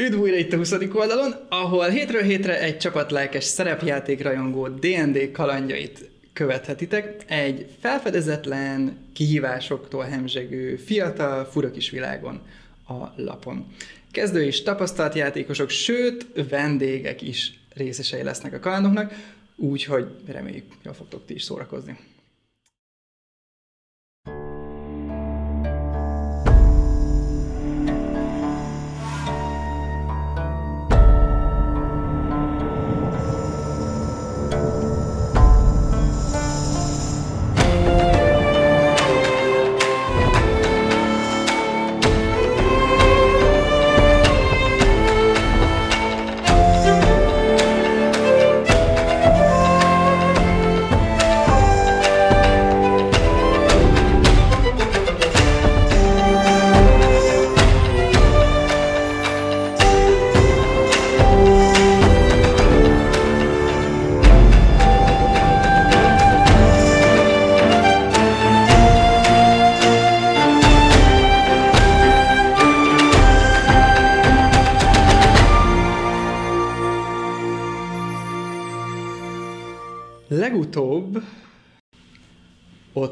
Üdv újra itt a 20. oldalon, ahol hétről hétre egy csapat lelkes szerepjáték rajongó D&D kalandjait követhetitek egy felfedezetlen, kihívásoktól hemzsegő, fiatal, fura kis világon a lapon. Kezdő és tapasztalt játékosok, sőt, vendégek is részesei lesznek a kalandoknak, úgyhogy reméljük, jól fogtok ti is szórakozni.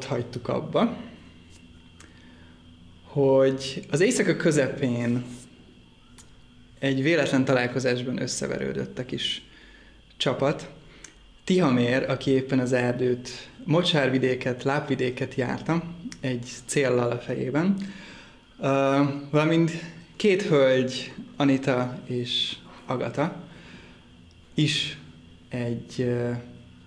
Hagytuk abba, hogy az éjszaka közepén egy véletlen találkozásban összeverődött a kis csapat. Tihamér, aki éppen az erdőt, mocsárvidéket, lápvidéket járta, egy céllal a fejében, uh, valamint két hölgy, Anita és Agata, is egy uh,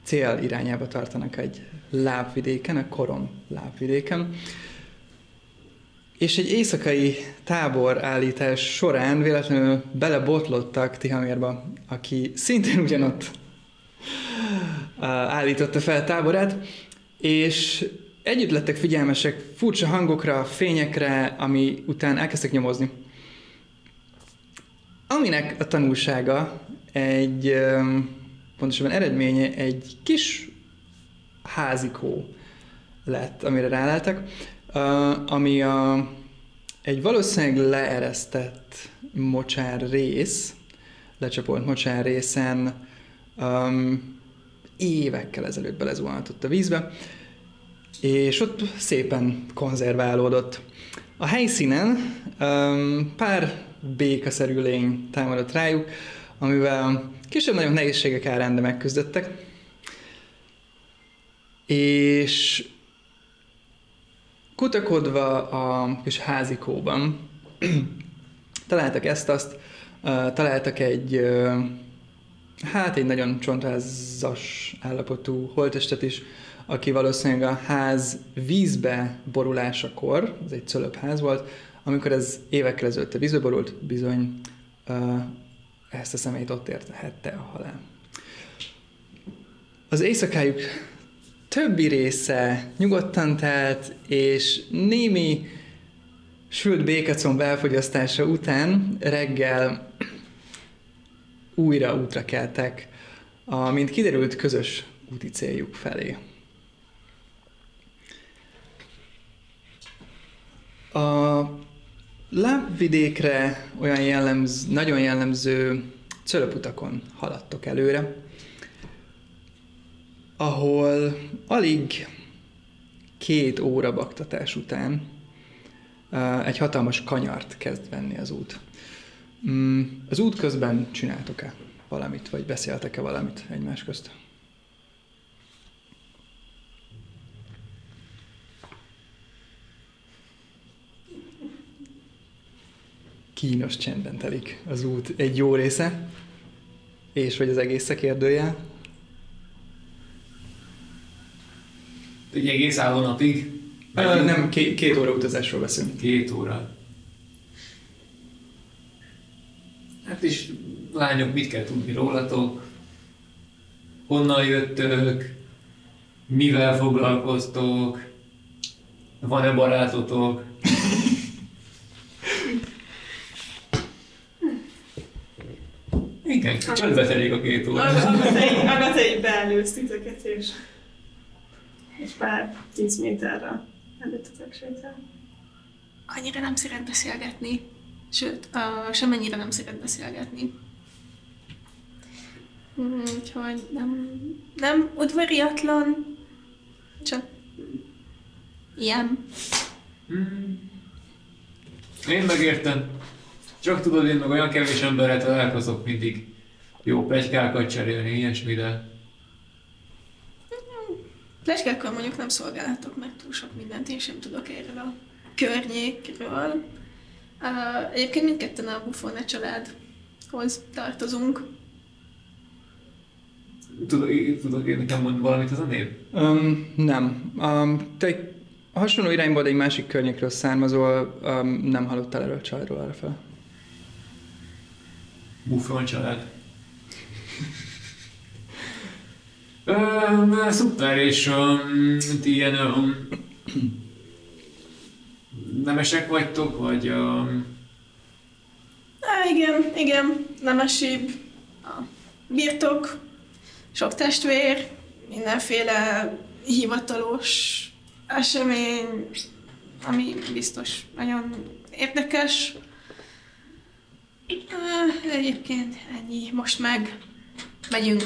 cél irányába tartanak egy lábvidéken, a Korom lábvidéken. És egy éjszakai tábor állítás során véletlenül belebotlottak Tihamérba, aki szintén ugyanott állította fel táborát, és együtt lettek figyelmesek furcsa hangokra, fényekre, ami után elkezdtek nyomozni. Aminek a tanulsága egy pontosabban eredménye egy kis házikó lett, amire ráleltek, uh, ami a, egy valószínűleg leeresztett mocsár rész, lecsapolt mocsár részen um, évekkel ezelőtt belezuhantott a vízbe, és ott szépen konzerválódott. A helyszínen um, pár békaszerű lény támadott rájuk, amivel kisebb-nagyobb nehézségek árán, de megküzdöttek. És kutakodva a kis házikóban találtak ezt-azt, találtak egy hát egy nagyon csontvázas állapotú holtestet is, aki valószínűleg a ház vízbe borulásakor, ez egy cölöpház volt, amikor ez évekkel ezelőtt vízbe borult, bizony ezt a személyt ott érhette a halál. Az éjszakájuk többi része nyugodtan telt, és némi sült békacomb elfogyasztása után reggel újra útra keltek, a, mint kiderült, közös úti céljuk felé. A lábvidékre olyan jellemz, nagyon jellemző cölöputakon haladtok előre, ahol alig két óra baktatás után egy hatalmas kanyart kezd venni az út. Mm, az út közben csináltok-e valamit, vagy beszéltek-e valamit egymás közt? kínos csendben telik az út egy jó része, és vagy az egész kérdője. Egy egész álló napig? Ö, nem, két, két óra utazásról beszélünk. Két óra. Hát is, lányok, mit kell tudni rólatok? Honnan jöttök? Mivel foglalkoztok? Van-e barátotok? Igen, csöndbe telik a két óra. Így beelősz titeket, és, és pár tíz méterre előttetek sétál. Annyira nem szeret beszélgetni. Sőt, uh, semennyire nem szeret beszélgetni. Mm, Úgyhogy nem, nem udvariatlan, csak ilyen. Hmm. Én megértem. Csak tudod, én meg olyan kevés emberrel találkozok mindig. Jó plegykákat cserélni, ilyesmi, de... Plecskákkal mondjuk nem szolgálhatok meg túl sok mindent, én sem tudok erről a környékről. Uh, egyébként mindketten a Buffone családhoz tartozunk. Tudod, tudod én nekem mondani valamit az a név? Um, nem. Um, te egy hasonló irányból, de egy másik környékről származol, um, nem hallottál erről a családról arra fel. Buffon család. Um, szuper, és um, ilyen um, nemesek vagytok, vagy um, Á, igen, igen, nemesibb, a birtok, sok testvér, mindenféle hivatalos esemény, ami biztos nagyon érdekes. Egyébként ennyi. Most meg megyünk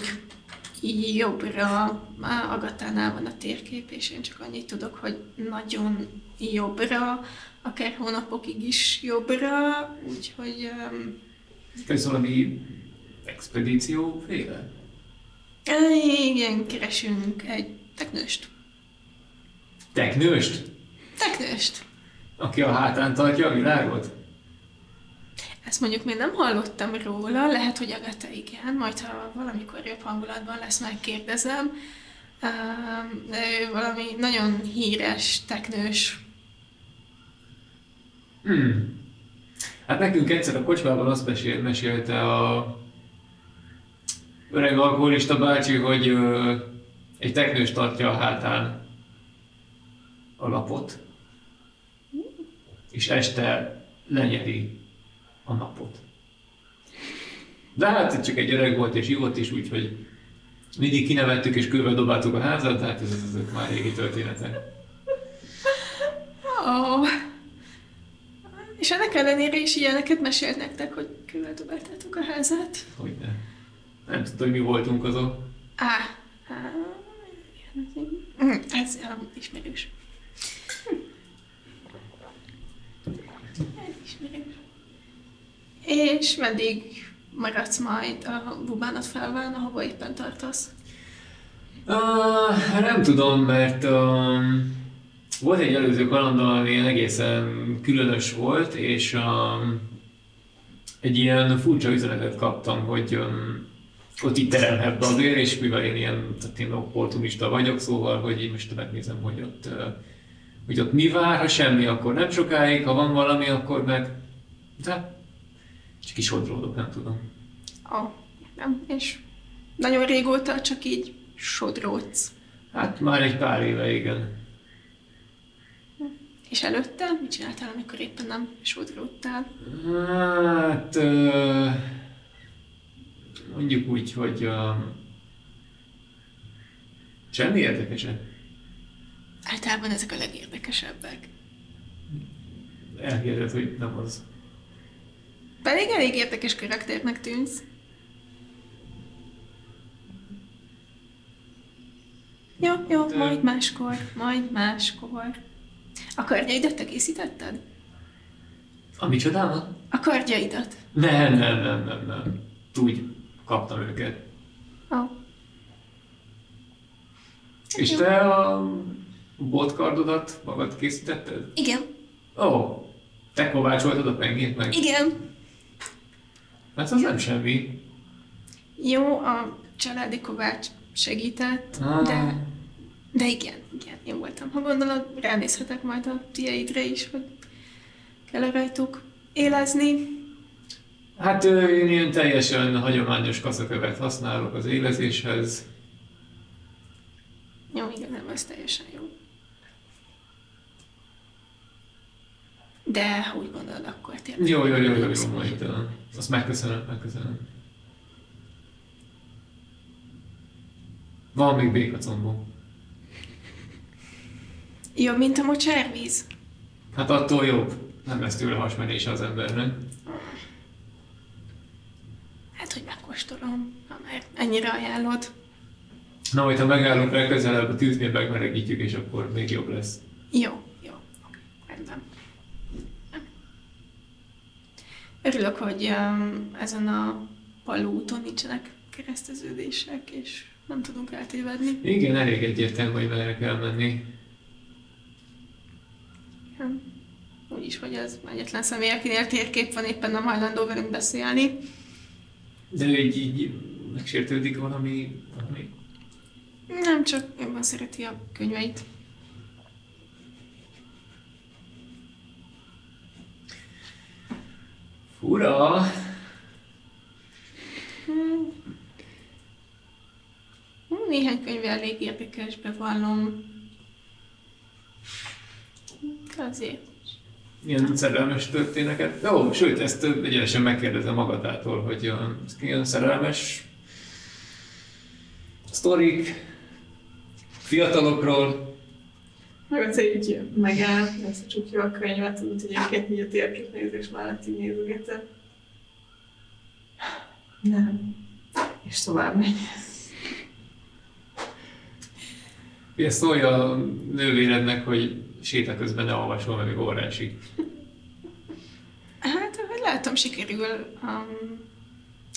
jobbra. Már Agatánál van a térkép, és én csak annyit tudok, hogy nagyon jobbra, akár hónapokig is jobbra, úgyhogy um, ez valami expedíció féle? igen, keresünk egy teknőst. Teknőst? Teknőst. Aki a hátán tartja a világot? Ezt mondjuk még nem hallottam róla, lehet, hogy Agata igen, majd ha valamikor jobb hangulatban lesz, megkérdezem. De ő valami nagyon híres teknős. Hmm. Hát nekünk egyszer a kocsmában azt mesél, mesélte a öreg alkoholista bácsi, hogy egy teknős tartja a hátán a lapot, és este lenyeli a napot. De hát csak egy öreg volt és ivott is, úgyhogy mindig kinevettük és kővel dobáltuk a házat, tehát ez, ez, ez már régi történetek. Oh. És ennek ellenére is ilyeneket mesélt nektek, hogy kővel dobáltátok a házát. Hogyne. Nem tudta, hogy mi voltunk azok. Á, á, igen, ez um, ismerős. Hm. Ez ismerős. És meddig maradsz majd a bubánat felválna, ahova éppen tartasz? Uh, nem tudom, mert um, volt egy előző kalandom, ami egészen különös volt, és um, egy ilyen furcsa üzenetet kaptam, hogy um, ott itt teremhet be azért, és mivel én ilyen, tehát én opportunista vagyok, szóval, hogy én most megnézem, hogy ott, uh, hogy ott mi vár, ha semmi, akkor nem sokáig, ha van valami, akkor meg, de csak is sodródok, nem tudom. Ó, oh, nem, és nagyon régóta csak így sodródsz. Hát már egy pár éve, igen. És előtte mit csináltál, amikor éppen nem sodródtál? Hát mondjuk úgy, hogy ö, semmi érdekesebb. Általában ezek a legérdekesebbek. Elhiheted, hogy nem az. Pedig elég érdekes karakternek tűnsz. Jó, jó, De- majd máskor, majd máskor. A kardjaidat te készítetted? A micsodámat? A kardjaidat? Nem, nem, nem, nem, nem. Úgy kaptam őket. Ó, És te a botkardodat magad készítetted? igen, Ó, te kovácsoltad a pengét meg? igen. Hát az nem semmi. Jó, a családi kovács segített, Ah. de, de igen, igen, én voltam. Ha gondolod, ránézhetek majd a tieidre is, hogy kell rajtuk élezni. Hát én ilyen teljesen hagyományos kaszakövet használok az élezéshez. Jó, igen, nem, ez teljesen jó. De ha úgy gondolod, akkor tényleg. Jó, jó, jó, jó, jó, Szóval- majd uh, azt megköszönöm, megköszönöm. Van még békacombom. Jobb, mint a mocsárvíz? Hát attól jobb. nem lesz tőle hasmenése az embernek. Hát, hogy megkóstolom, ha már ennyire ajánlod. Na, majd ha megállunk legközelebb, a tűt még megmelegítjük, és akkor még jobb lesz. Jó, jó, rendben. Örülök, hogy um, ezen a palúton nincsenek kereszteződések, és nem tudunk eltévedni. Igen, elég egyértelmű, hogy merre kell menni. Igen. Úgyis, hogy az egyetlen személy, akinél térkép van, éppen nem hajlandó velünk beszélni. De ő így, így megsértődik valami, valami Nem csak jobban szereti a könyveit. Fura. Hmm. Néhány könyve elég érdekes, bevallom. Azért. Ilyen szerelmes történeket. Jó, sőt, ezt egyenesen megkérdezem magadától, hogy olyan, ilyen szerelmes sztorik, fiatalokról, Meg az így megáll, összecsukja a könyvet, tudod, hogy egyébként így a térképnézés mellett így nézegetem. Nem. És tovább megy. Ugye szólja a nővérednek, hogy séta közben ne olvasol, óra esik. Hát, ahogy látom, sikerül um,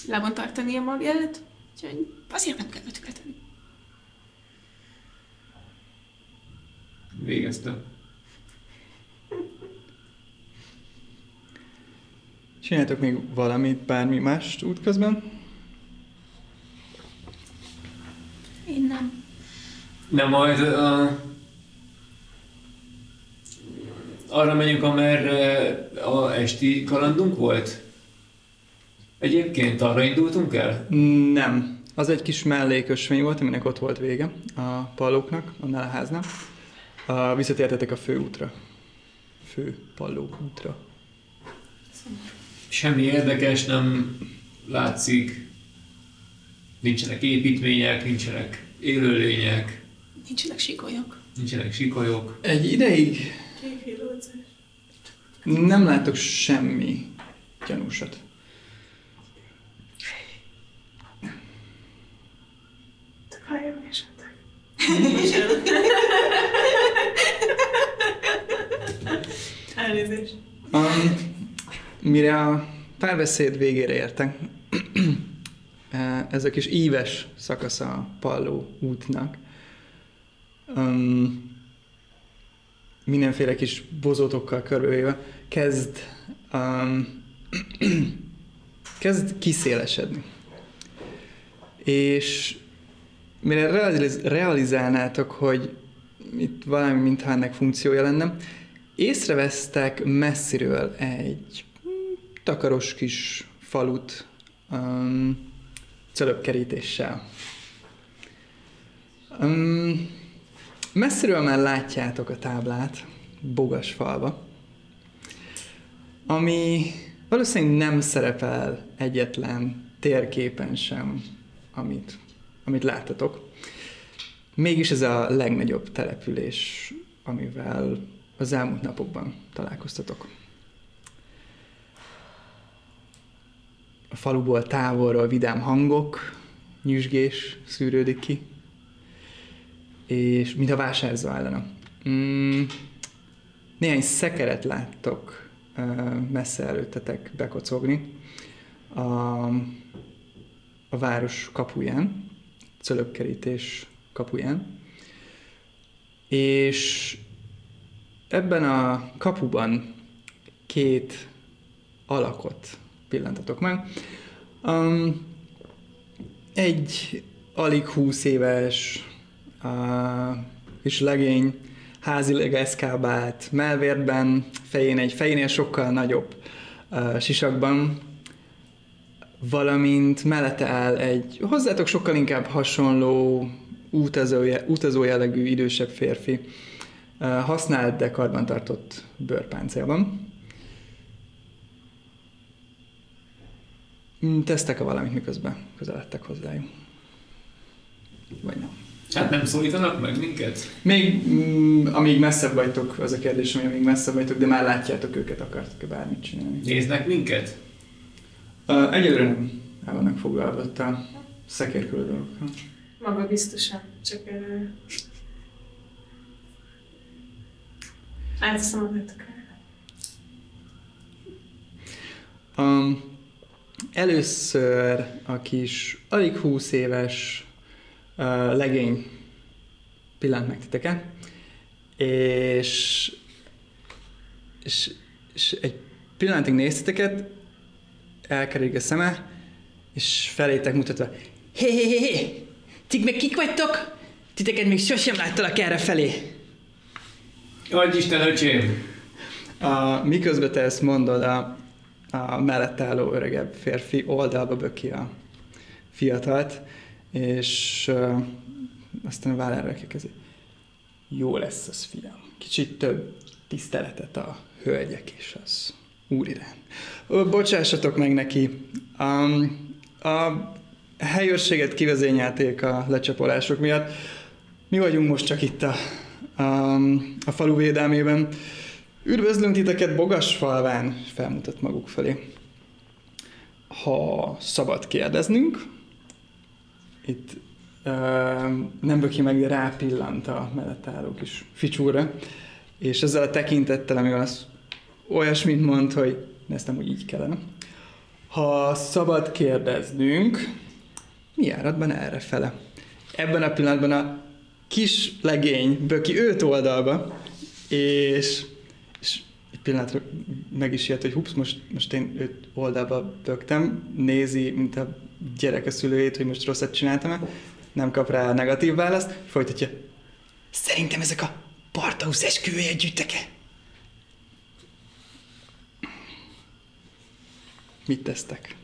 lábon tartani a magát, úgyhogy azért nem kell ötkötni. Végezte. Csináltok még valamit, bármi mást útközben? Én nem. Nem majd uh, arra megyünk, amerre a esti kalandunk volt? Egyébként arra indultunk el? Nem. Az egy kis mellékösvény volt, aminek ott volt vége a pallóknak, annál a háznál. Uh, visszatértetek a főútra. Fő palló útra. Semmi érdekes nem látszik. Nincsenek építmények, nincsenek élőlények, Nincsenek sikolyok. nincsenek sikolyok. Egy ideig nem látok semmi gyanúsat. Tök halljon esetleg. Elnézést. Um, mire a párbeszéd végére értek, eh, ez a kis íves szakasza a Palló útnak, um, mindenféle kis bozótokkal körbevéve kezd, um, kezd kiszélesedni. És mire realiz- realizálnátok, hogy itt valami mintha ennek funkciója lenne, észrevesztek messziről egy takaros kis falut um, cölöpkerítéssel. Um, messziről már látjátok a táblát, bogas falva, ami valószínűleg nem szerepel egyetlen térképen sem, amit, amit láttatok. Mégis ez a legnagyobb település, amivel az elmúlt napokban találkoztatok. A faluból távolról vidám hangok, nyüzsgés szűrődik ki, és mintha vásár zajlana. Mm, néhány szekeret láttok messze előttetek bekocogni a, a város kapuján, cölöpkerítés kapuján, és ebben a kapuban két alakot pillantatok meg. Um, egy alig húsz éves uh, kis legény, házileg eszkábált, melvértben, fején egy fejénél sokkal nagyobb uh, sisakban, valamint mellette áll egy hozzátok sokkal inkább hasonló utazó, utazó jellegű idősebb férfi, használt, de karban tartott bőrpáncélban. Mm, Tesztek-e valamit, miközben közeledtek hozzájuk? Vagy nem? Hát nem szólítanak meg minket? Még, mm, amíg messzebb vagytok, az a kérdés, hogy amíg messzebb vagytok, de már látjátok őket, akartok-e bármit csinálni? Néznek minket? Uh, egyelőre nem el vannak foglalva a szekérkülő dolgokkal. Maga biztosan, csak erről. Elteszem a vetkát. Um, először a kis, alig 20 éves uh, legény pillant meg titeket, és, és, és egy pillanatig nézteteket, elkerik a szeme, és felétek mutatva, hé, hé, hé, hé, ti meg kik vagytok? Titeket még sosem láttalak erre felé. Adj Isten, öcsém! A, miközben te ezt mondod, a, a mellett álló öregebb férfi oldalba böki a fiatalt, és uh, aztán a vállára kezi. Jó lesz az, fiam. Kicsit több tiszteletet a hölgyek és az úr Bocsássatok meg neki. Um, a helyőrséget kivezényelték a lecsapolások miatt. Mi vagyunk most csak itt a, a, falu védelmében. Üdvözlünk titeket Bogasfalván, felmutat maguk felé. Ha szabad kérdeznünk, itt ö, nem böki meg, de rápillant a mellett álló kis ficsúra, és ezzel a tekintettel, amivel az olyasmit mond, hogy ezt nem úgy így kellene. Ha szabad kérdeznünk, mi járatban erre fele? Ebben a pillanatban a kis legény böki őt oldalba, és, és egy pillanatra meg is ilyet, hogy hups, most, most én őt oldalba bögtem, nézi, mint a gyerek a szülőjét, hogy most rosszat csináltam-e, nem kap rá negatív választ, folytatja. Szerintem ezek a Partausz esküvője gyűjteke. Mit tesztek?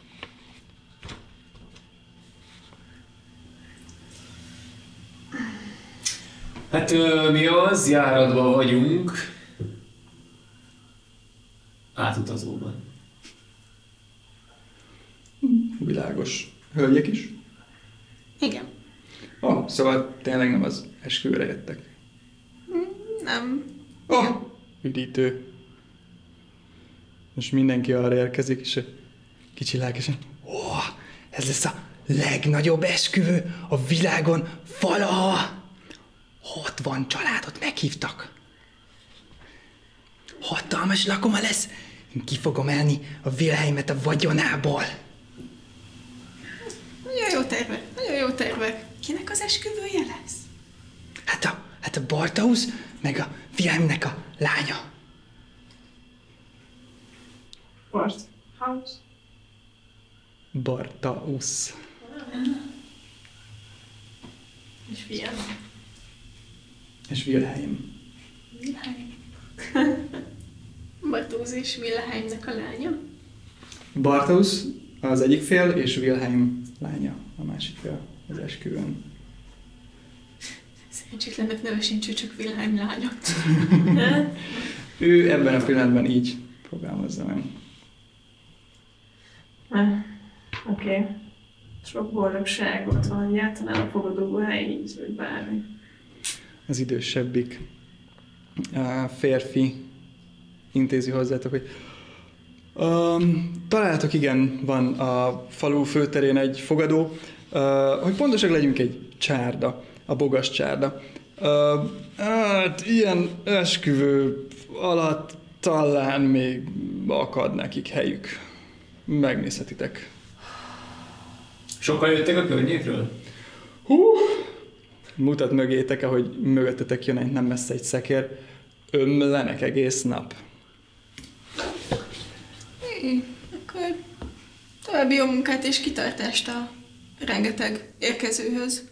Hát mi az, járatban vagyunk. Átutazóban. Világos. Hölgyek is? Igen. Oh, szóval tényleg nem az esküvőre jöttek. Nem. Oh, üdítő. Most mindenki arra érkezik, és kicsi lelkesen. Ó, oh, ez lesz a legnagyobb esküvő a világon valaha. 60 családot meghívtak. Hatalmas lakoma lesz. Én ki fogom elni a Wilhelmet a vagyonából. Nagyon jó tervek, nagyon jó tervek. Kinek az esküvője lesz? Hát a, hát a Bartausz, meg a Wilhelmnek a lánya. Part. House. Bartausz. És fiam. És Wilhelm. Wilhelm. Bartóz és Wilhelmnek a lánya. Bartausz az egyik fél, és Wilhelm lánya a másik fél az esküvőn. Szerencsétlenek neve sincs, ő csak Wilhelm lánya. Ő ebben a pillanatban így fogalmazza meg. Eh, Oké. Okay. Sok boldogságot van egyáltalán a fogadó hely így, vagy bármi. Az idősebbik férfi intézi hozzátok, hogy um, találtok, igen, van a falu főterén egy fogadó, uh, hogy pontosak legyünk egy csárda, a bogas csárda. Uh, hát ilyen esküvő alatt talán még akad nekik helyük. Megnézhetitek. Sokan jöttek a környékről? Hú! Mutat mögétek, ahogy mögöttetek jön egy nem messze egy szekér. Ömlenek egész nap. Hé, akkor további jó munkát és kitartást a rengeteg érkezőhöz.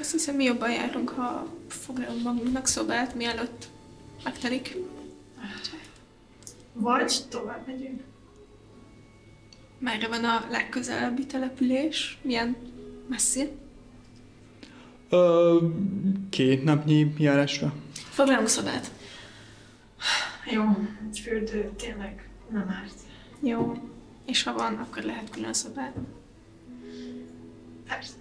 Azt hiszem, mi jobban járunk, ha foglalunk magunknak szobát, mielőtt megtelik. Vagy tovább megyünk. Merre van a legközelebbi település? Milyen messzi? Ö, két napnyi járásra. Foglalunk szobát. Jó, egy fürdő tényleg nem árt. Jó. És ha van, akkor lehet külön szobát. Persze.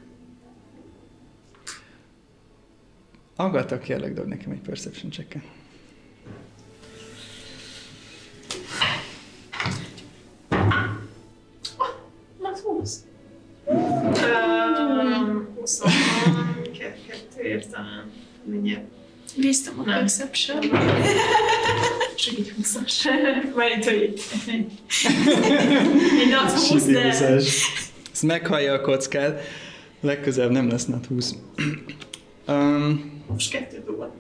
Agata, kérlek, dob nekem egy perception check Max Bíztam a perception. Csak így 20-as. Mert hogy egy nat 20, de... Ezt meghallja a kockát, legközelebb nem lesz nat 20. Um, Most kettő dobod.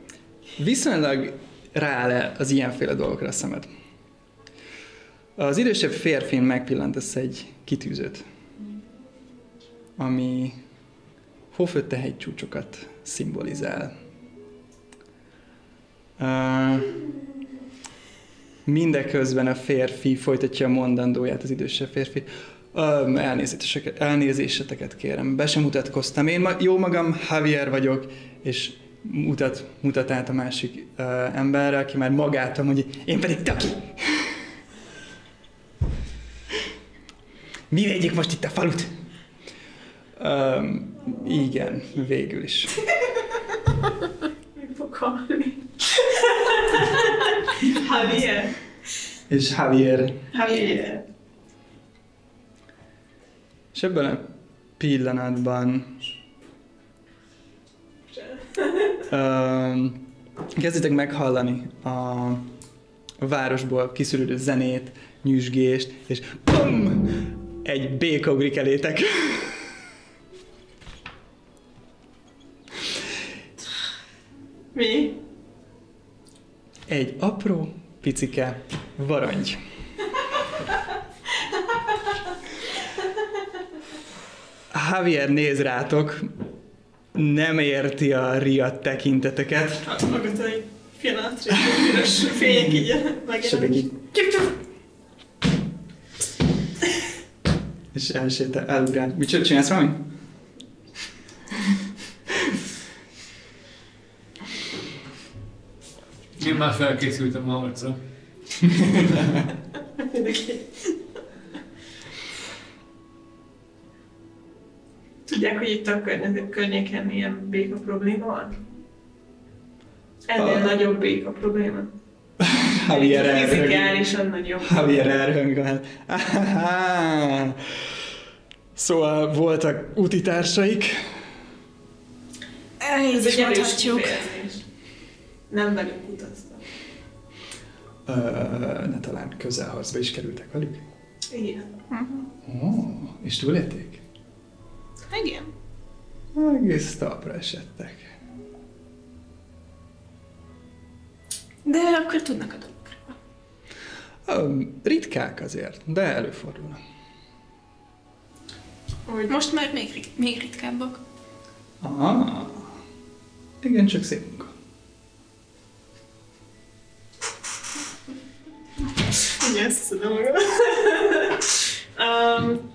viszonylag rááll az ilyenféle dolgokra a szemed. Az idősebb férfin megpillantasz egy kitűzőt, ami hófötte hegycsúcsokat szimbolizál. Mindeközben a férfi folytatja a mondandóját, az idősebb férfi. Um, elnézéseket, elnézéseteket kérem, be sem mutatkoztam. Én ma, jó magam Javier vagyok, és mutat, mutat át a másik uh, emberre, aki már magától mondja, én pedig Taki. Mi vegyük most itt a falut? Um, igen, végül is. Halni. Javier. És Javier Javier. És ebben a pillanatban um, kezditek meghallani a, a városból kiszűrődő zenét, nyüzsgést, és BUM! Egy béka ugrik elétek. Mi? Egy apró, picike varangy. Javier néz rátok, nem érti a riadt tekinteteket, Hallgatod egy pillanatra, és egy piros fények így megjelennek. és elsétál, elugrál. Mit csinál- csinálsz valami? Én már felkészültem a harcra. Tudják, hogy itt a környezet környéken ilyen béka probléma van? Ennél Ah. nagyobb béka probléma. Javier elröhög. Fizikálisan nagyobb. Javier elröhög. Áhá. Szóval voltak egy erős mondhatjuk. kifejezés. Nem velünk utaztam. Ö, ne talán közelharcba is kerültek velük. Igen. Mhm. Ó, és túlélték? Igen. Egész talpra esettek. De akkor tudnak a dolgokról. Ritkák azért, de előfordulnak. Hogy Most már még, még ritkábbak. Ah, igen, csak szép munka. Tudom magam. um,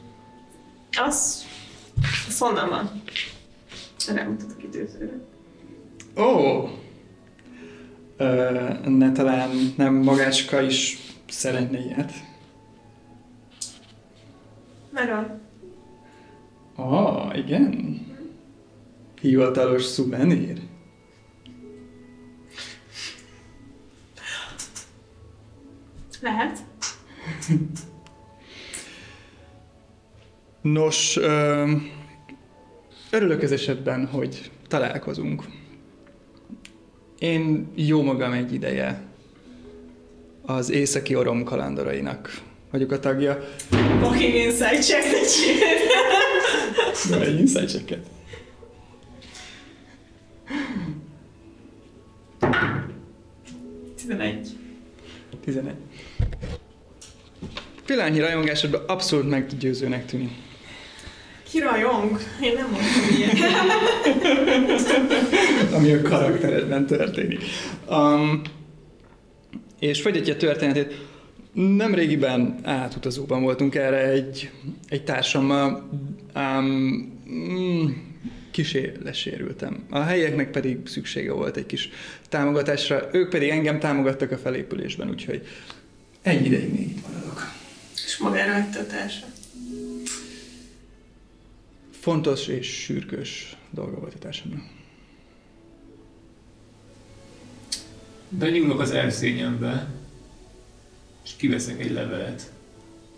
az, honnan van? Rámutatok időzőre. Ó! Ö, ne talán nem magácska is szeretne ilyet. Merről? Ah, igen. Hivatalos szuvenír. Lehet. Nos, ö, örülök ez esetben, hogy találkozunk. Én jó magam egy ideje az északi orom kalandorainak vagyok a tagja. Fucking inside check. De egy inside checket. Tizenegy. 11. Pillanatnyi rajongásodban abszolút meggyőzőnek tűnik. Ki rajong? Én nem mondtam ilyet. ami a karakteredben történik. Um, és folytatja a történetét. Nem régiben átutazóban voltunk erre egy, egy társammal, um, mm, kisé lesérültem. A helyieknek pedig szüksége volt egy kis támogatásra, ők pedig engem támogattak a felépülésben, úgyhogy egy ideig még maradok. Magára hagyta a társa. Fontos és sürgős dolga volt a társamnak. Benyúlok az erszényembe, és kiveszek egy levelet,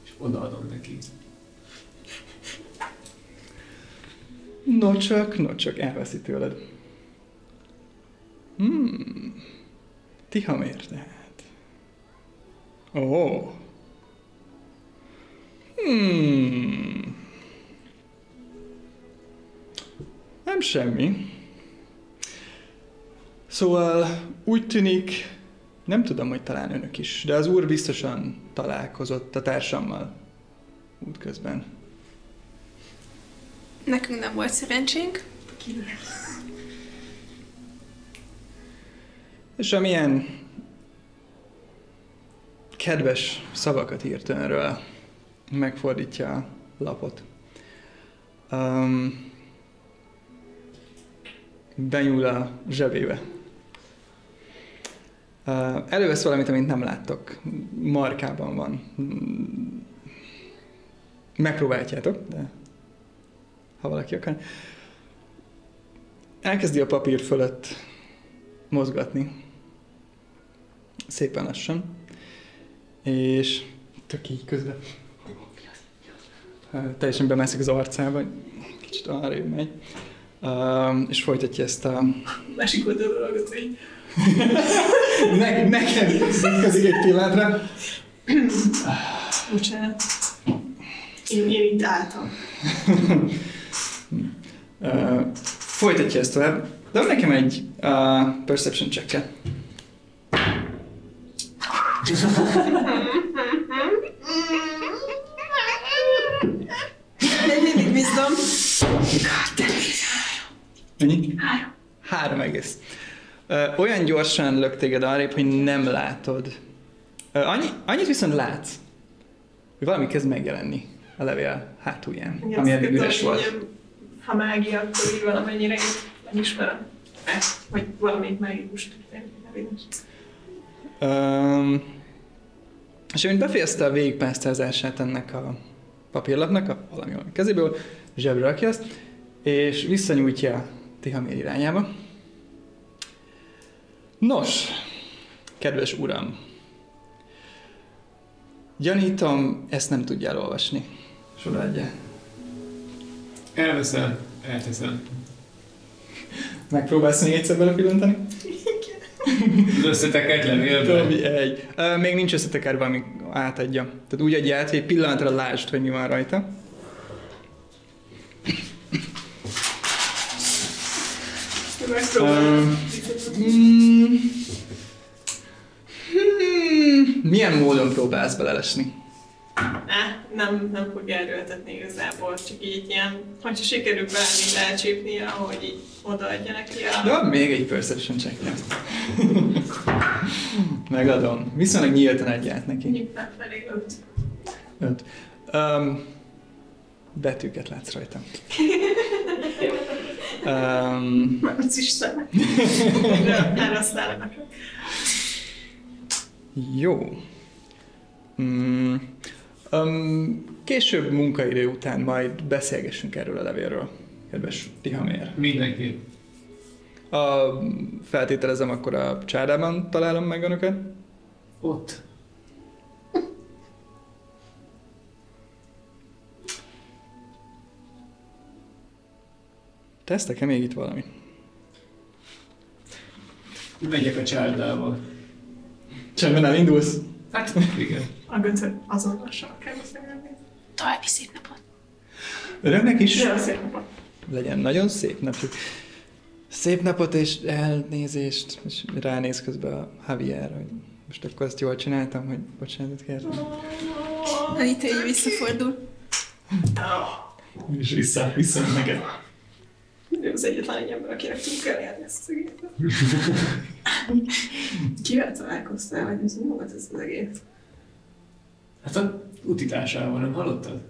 és odaadom neki. No csak, no csak, elveszi tőled. Hmm. Tihamér tehát. Ó. Oh. Hmm. Nem semmi. Szóval úgy tűnik, nem tudom, hogy talán önök is, de az úr biztosan találkozott a társammal útközben. Nekünk nem volt szerencsénk. És amilyen kedves szavakat írt önről, megfordítja a lapot. Um, benyúl a zsebébe. Uh, elővesz valamit, amit nem láttok. Markában van. Megpróbáljátok, de ha valaki akar. Elkezdi a papír fölött mozgatni. Szépen lassan. És tök így közben. Teljesen bemászik az arcába, kicsit arrébb megy. És folytatja ezt a... Másik oldalról hallgat, hogy ne, nekem szitkozik egy pillanatra. bocsánat. Én, én itt álltam. Uh, folytatja ezt tovább. De nekem egy uh, perception check -e. Mindig bízom. Mennyi? Három. Három egész. Olyan gyorsan lök téged arrébb, hogy nem látod. Annyi, annyit viszont látsz, hogy valami kezd megjelenni a levél hátulján, Igen, ami eddig üres volt. Ha mágia, akkor így valamennyire én megismerem. Ezt, vagy valamelyik mágikus nem evidens. Um, és amint befejezte a végigpásztázását ennek a papírlapnak, a valami a kezéből, zsebre rakja azt, és visszanyújtja Tihamér irányába. Nos, kedves uram, gyanítom, ezt nem tudja elolvasni. Sorádja. Elveszem, elteszem. Megpróbálsz még egyszer belepillantani? Az összetekert levélbe. Tobi, egy. Még nincs összetekerve, amíg átadja. Tehát úgy adja át, hogy egy pillanatra lásd, hogy mi van rajta. Mm, hmm, milyen módon próbálsz belelesni? Ne, nem, nem fog erőltetni igazából, csak így ilyen, hogyha sikerül bármit elcsípnie, ahogy így odaadja neki a... De még egy perception check Megadom. Viszonylag nyíltan adja át neki. Nem felé öt. Öt. Um, betűket látsz rajta. Um, Mert is szem. Elhasználnak. Jó. Mm, um, később munkaidő után majd beszélgessünk erről a levélről, kedves Tihamér. Mindenképp. A, feltételezem, akkor a csárdában találom meg önöket. Ott. Tesztek-e még itt valami? Megyek a csárdába. Csendben elindulsz? Hát, igen. A göncöt azonnal kell beszélni. További szép napot. Önöknek is Nagyon szép napot. legyen nagyon szép napjuk. Szép napot és elnézést, és ránéz közben a Javier, hogy most akkor ezt jól csináltam, hogy bocsánatot kértem. Anita így visszafordul. És vissza, vissza neked. Ő az egyetlen egy ember, akinek tudunk elérni ezt az egészet. Kivel találkoztál, vagy ez mi volt ez az egész? Hát a utitásával, nem hallottad?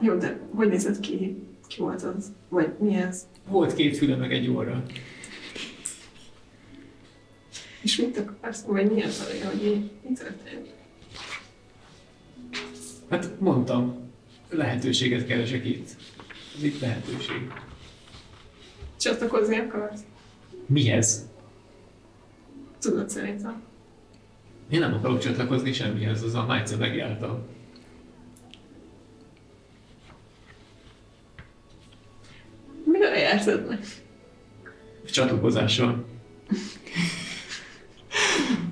Jó, de hogy nézett ki? Ki volt az? Vagy mi ez? Volt két füle meg egy óra. És mit akarsz? Vagy mi az, hogy mi, mi történt? Hát mondtam, lehetőséget keresek itt. Ez itt lehetőség. Csatlakozni akarsz? Mihez? Tudod szerintem. Én nem akarok csatlakozni semmihez, az a Májce megjártam. Mire jártad meg? Csatlakozással.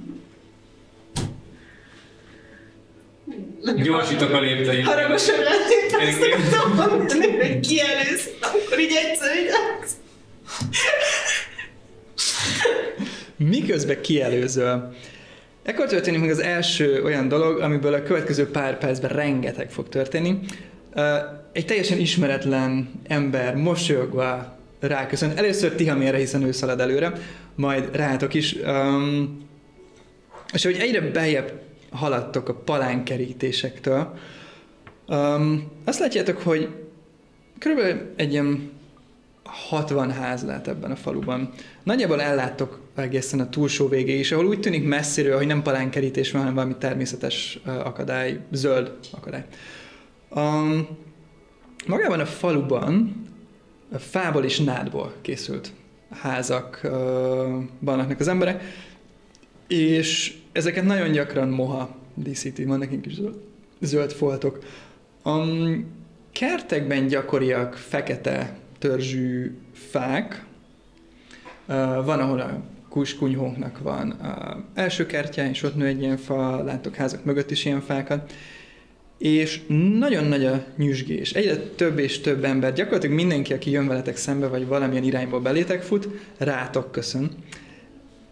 Gyorsítok a lépteim. Haragosan lenni, azt szoktam mondani, hogy kielősz, akkor így egyszer így állsz. Miközben kielőzöl. Ekkor történik meg az első olyan dolog, amiből a következő pár percben rengeteg fog történni. Egy teljesen ismeretlen ember mosolyogva ráköszön. Először Tihamére, hiszen ő szalad előre, majd rátok is. Um, és hogy egyre beljebb haladtok a palánkerítésektől, um, azt látjátok, hogy körülbelül egy ilyen 60 ház lehet ebben a faluban. Nagyjából elláttok egészen a túlsó végéig is, ahol úgy tűnik messziről, hogy nem palánkerítés van, hanem valami természetes akadály, zöld akadály. Um, magában a faluban a fából és nádból készült házak uh, az emberek, és ezeket nagyon gyakran moha díszíti, van nekünk is zöld, foltok. A kertekben gyakoriak fekete törzsű fák, van, ahol a kuskunyhóknak van uh, első kertje, és ott nő egy ilyen fa, látok házak mögött is ilyen fákat, és nagyon nagy a nyüzsgés. Egyre több és több ember, gyakorlatilag mindenki, aki jön veletek szembe, vagy valamilyen irányból belétek fut, rátok köszön.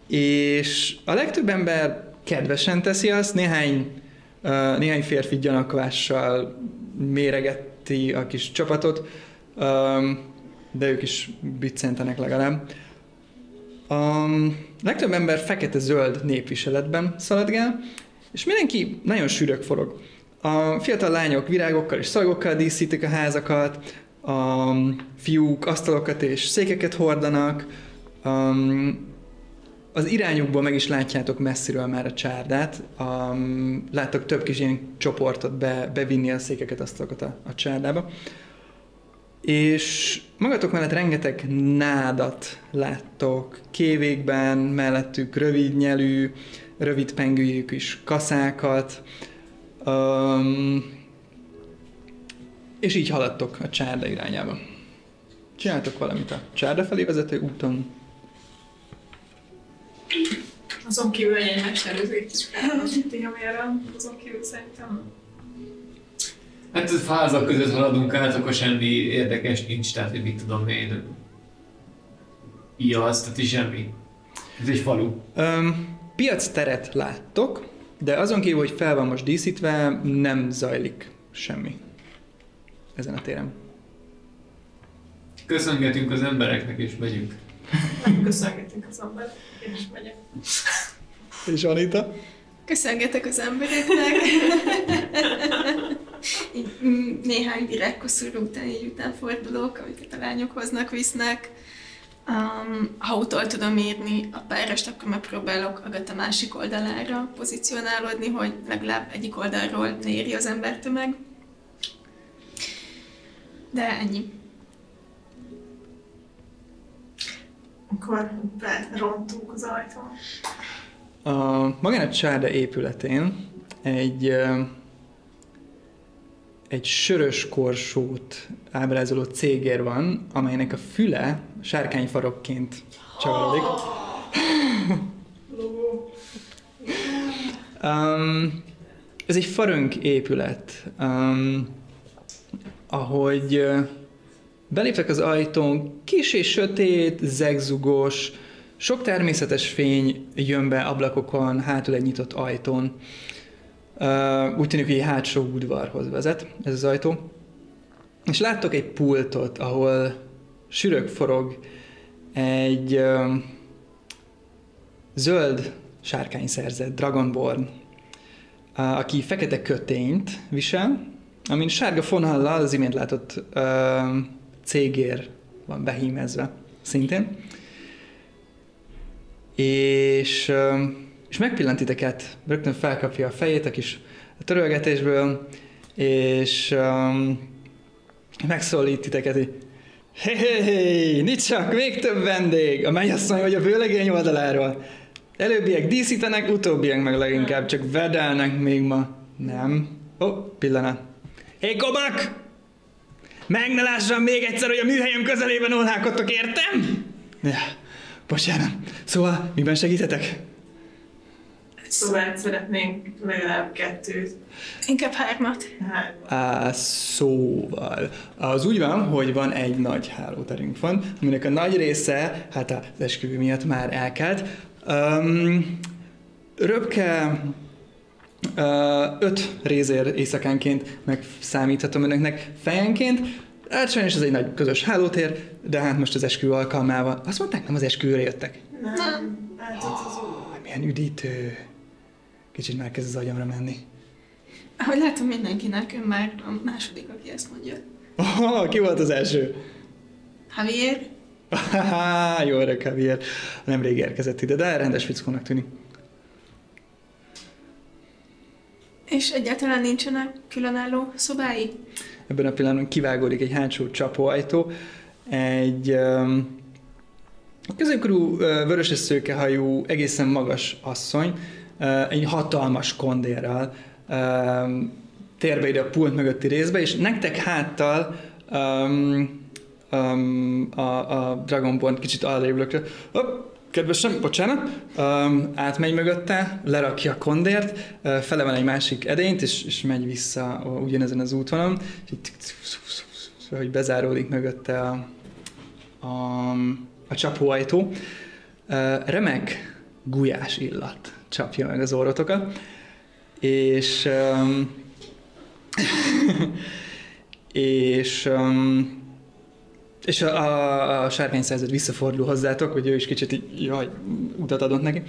És a legtöbb ember kedvesen teszi azt, néhány, uh, néhány férfi gyanakvással méregeti a kis csapatot, um, de ők is biccentenek legalább. A legtöbb ember fekete-zöld népviseletben szaladgál, és mindenki nagyon sűrök forog. A fiatal lányok virágokkal és szalagokkal díszítik a házakat, a fiúk asztalokat és székeket hordanak, um, az irányukból meg is látjátok messziről már a csárdát. Um, láttok több kis ilyen csoportot be, bevinni a székeket, asztalokat a, a csárdába. És magatok mellett rengeteg nádat láttok, kévékben, mellettük rövid nyelű, rövid pengőjük is kaszákat, um, és így haladtok a csárda irányába. Csináltok valamit a csárda felé vezető úton. Azon kívül, hogy egymást előzőt Tihamére, azon kívül szerintem Hát a fázak között haladunk át, akkor semmi érdekes nincs, tehát hogy mit tudom én. Ijasz, tehát így semmi. Ez egy falu. Um, piac teret láttok, de azon kívül, hogy fel van most díszítve, nem zajlik semmi ezen a téren. Köszöngetünk az embereknek és megyünk. megköszöngetünk az embert, én is megyek. És Anita? Köszöngetek az embereknek. mm, néhány virágkoszorú után így után fordulok, amiket a lányok hoznak, visznek. Um, ha utol tudom írni a párost, akkor megpróbálok a gata másik oldalára pozícionálódni, hogy legalább egyik oldalról ne éri az embertömeg. De ennyi. Akkor berontunk az ajtón. A magán a csárda épületén egy, egy sörös korsót ábrázoló cégér van, amelynek a füle sárkányfarokként csavarodik. Um, ez egy farönk épület. Um, ahogy beléptek az ajtón, kis és sötét, zegzugos, sok természetes fény jön be ablakokon, hátul egy nyitott ajtón. Uh, úgy tűnik, hogy egy hátsó udvarhoz vezet ez az ajtó. És láttok egy pultot, ahol sürög forog egy uh, zöld sárkányszerzet, Dragonborn, uh, aki fekete kötényt visel, amin sárga fonallal az imént látott uh, cégér van behímezve szintén és, és megpillant titeket, rögtön felkapja a fejét a kis törölgetésből, és um, megszólít titeket, hogy hé, nincs csak még több vendég, a mennyasszony vagy a vőlegény oldaláról. Előbbiek díszítenek, utóbbiak meg leginkább csak vedelnek még ma. Nem. Ó, oh, pillanat. Hé, kobak! Meg ne lássam még egyszer, hogy a műhelyem közelében olnálkodtok, értem? Ja, bocsánat. Szóval, miben segíthetek? Szóval szeretnénk legalább kettőt. Inkább hármat. Á, szóval, az úgy van, hogy van egy nagy hálóterünk van, aminek a nagy része, hát az esküvő miatt már elkelt. Um, röpke öt rézér éjszakánként megszámíthatom önöknek fejenként. Hát sajnos ez egy nagy közös hálótér, de hát most az esküvő alkalmával. Azt mondták, nem az esküvőre jöttek. nem. Oh, milyen üdítő. Kicsit már kezd az agyamra menni. Ahogy látom mindenkinek, ön már a második, aki ezt mondja. Oh, ki volt az első? Javier, Haha, jó öreg Javier. Nemrég érkezett ide, de rendes fickónak tűnik. És egyáltalán nincsenek különálló szobái? Ebben a pillanatban kivágódik egy hátsó csapóajtó, egy um, középkorú vörös és szőkehajú, egészen magas asszony, egy hatalmas kondérral térbe ide a pult mögötti részbe, és nektek háttal um, um, a, a Dragonborn kicsit lökre. Hopp, kedvesem, bocsánat, um, átmegy mögötte, lerakja a kondért, uh, felevel egy másik edényt, és, és megy vissza ugyanezen az útvonalon, és hogy bezáródik mögötte a, a, a csapóajtó. Uh, remek gulyás illat csapja meg az orrotokat, és um, és um, és a, a, a sárkány szerzet visszafordul hozzátok, hogy ő is kicsit így, jaj, utat adott neki.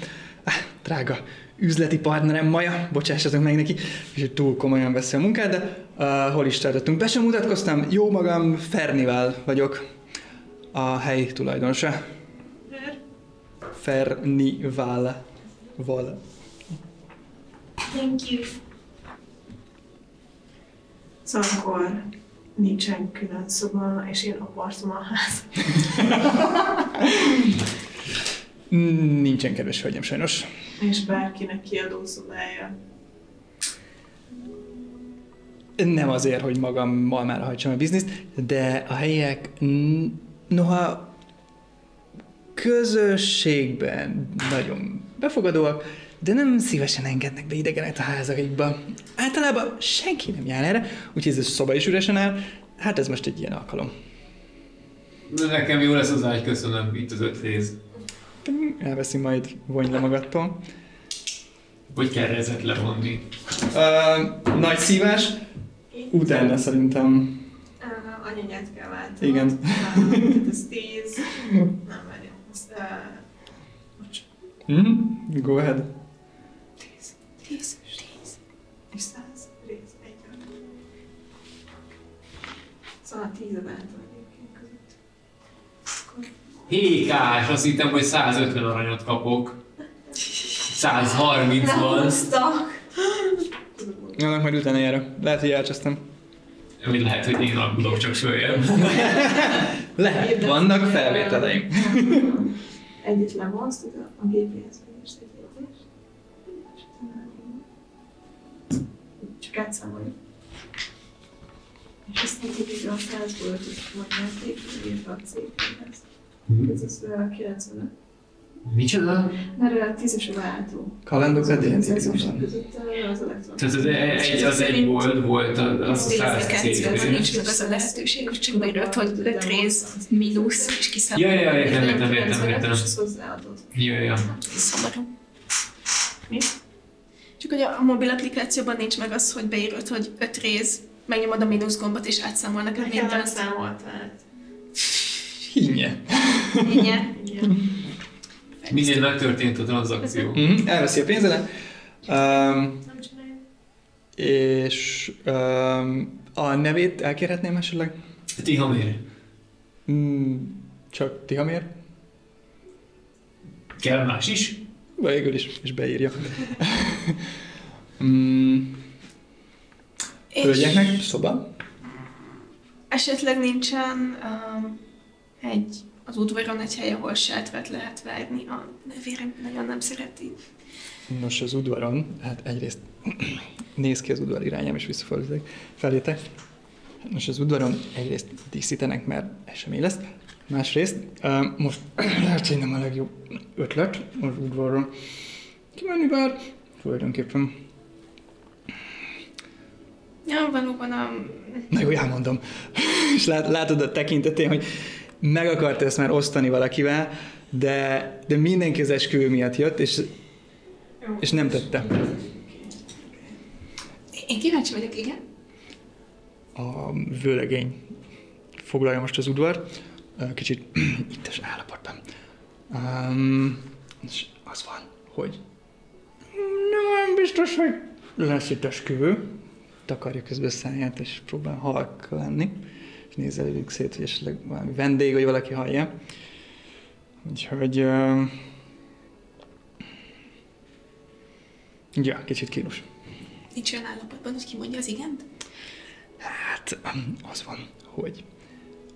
Ah, drága üzleti partnerem Maja, bocsássatok meg neki, és túl komolyan veszi a munkát, de uh, hol is tartottunk? Be sem mutatkoztam, jó magam, Fernivel vagyok, a hely tulajdonosa. Fernival. Val. Thank you. Szóval nincsen külön szoba, és én apartom a ház. Nincsen kedves hölgyem, sajnos. És bárkinek kiadó szobája. Nem azért, hogy magammal már hajtsam a bizniszt, de a helyiek noha közösségben nagyon befogadóak, de nem szívesen engednek be idegenet a házakikba. Általában senki nem jár erre, úgyhogy ez a szoba is üresen áll. Hát ez most egy ilyen alkalom. Na, nekem jó lesz az ágy, köszönöm, itt az öt rész. Elveszi majd vonj le magadtól. Vagy kell rezet levonni. Uh, nagy szívás, utána szerintem. Uh, anyanyát kell váltani. Igen. Uh, ez 10. Nem, várj. Ez, uh. Mm-hmm. Go ahead. Szóval 10 a váltó egyébként között. Akkor Hékás, azt hittem, hogy 150 aranyat kapok. 130 nem van. húztak! Annak majd utána járok. Lehet, hogy elcsesztem. Amit lehet, hogy én alkudok csak följebb. Lehet, vannak felvételeim. Egyet levonsz, tudod, a egy egyes. És utána így. Csak átszámoljuk. Tudjuk a százból ötöt mondjáték, illetve a céghez. Ez az uh, 95. Micsoda? Mert a tízes a váltó. Kalandok a elektron. Tehát az egy, az egy volt, volt az a 100 Applikációban cég. nincs meg az a lehetőség, hogy csak beírod, hogy öt rész, mínusz, és kiszámol. Ja, ja, értem, értem, értem, értem. És ezt hozzáadod. Ja, ja. Szomorú. Mi? Csak hogy a mobil applikációban nincs meg az, hogy beírod, hogy öt rész, megnyomod a mínusz gombot, és átszámol neked Nekem nem mindent. számoltál. Hinnye. Igen. Igen. Minél megtörtént a tranzakció. Mm-hmm. Elveszi a pénzedet. Um, és um, a nevét elkérhetném esetleg? Tihamér. Mm, csak Tihamér? Kell más is? Végül is, és beírja. mm, hölgyeknek szoba? esetleg nincsen um, egy az udvaron egy hely, ahol sátrat lehet várni. A nővérem nagyon nem szereti. Nos, az udvaron, hát egyrészt néz ki az udvar irányám, és visszafordítok felétek. Nos, az udvaron egyrészt díszítenek, mert esemény lesz. Másrészt, uh, most lehet, hogy nem a legjobb ötlet az udvarra kimenni, bár tulajdonképpen. Ja, valóban a... Na jó, elmondom. és lát, látod a tekintetén, hogy meg akarta ezt már osztani valakivel, de, de mindenki az esküvő miatt jött, és, és nem tette. Én kíváncsi vagyok, igen. a vőlegény foglalja most az udvar, kicsit ittes állapotban. Um, és az van, hogy nem biztos, hogy lesz itt esküvő. Takarja közben a száját, és próbál halk lenni, és néz előjük szét, hogy esetleg valami vendég, vagy valaki hallja. Úgyhogy... Uh, ja, kicsit kínos. Nincs olyan állapotban, hogy kimondja az igent? Hát az van, hogy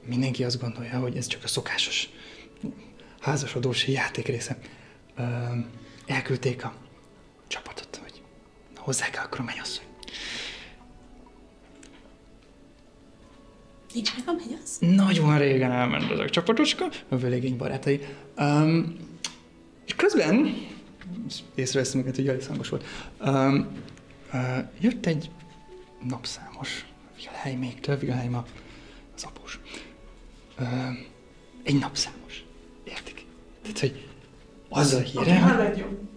mindenki azt gondolja, hogy ez csak a szokásos házasodós játék része. Ö, elküldték a csapatot, hogy hozzá kell akkor a mennyasszony. Nincs meg a mennyasz? Nagyon régen elment az a csapatocska, a vőlegény barátai. Um, és közben, észreveszem őket, hogy elég hangos volt, um, uh, jött egy napszámos Wilhelméktől, Wilhelm a- az após. Um, egy napszámos. Értik? Tehát, hogy az a híre, hogy Haladjon.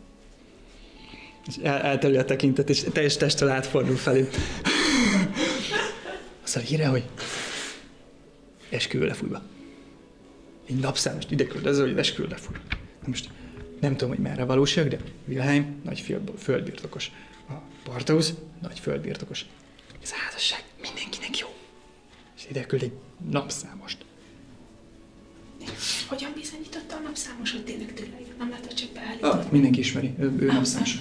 és el, elterül a tekintet, és teljes testtel átfordul felé. Az a híre, hogy esküvő lefújva. Egy napszámost ide küldöző, hogy esküvő lefúj. Na most nem tudom, hogy merre valóság, de Wilhelm nagy föld- földbirtokos. A Barthaus nagy földbirtokos. Ez a házasság mindenkinek jó. És ide küld egy napszámost. Hogyan bizonyította a napszámos, hogy tényleg tőle? Nem lehet, csak beállított? Ah, mindenki ismeri, ő, ő napszámos.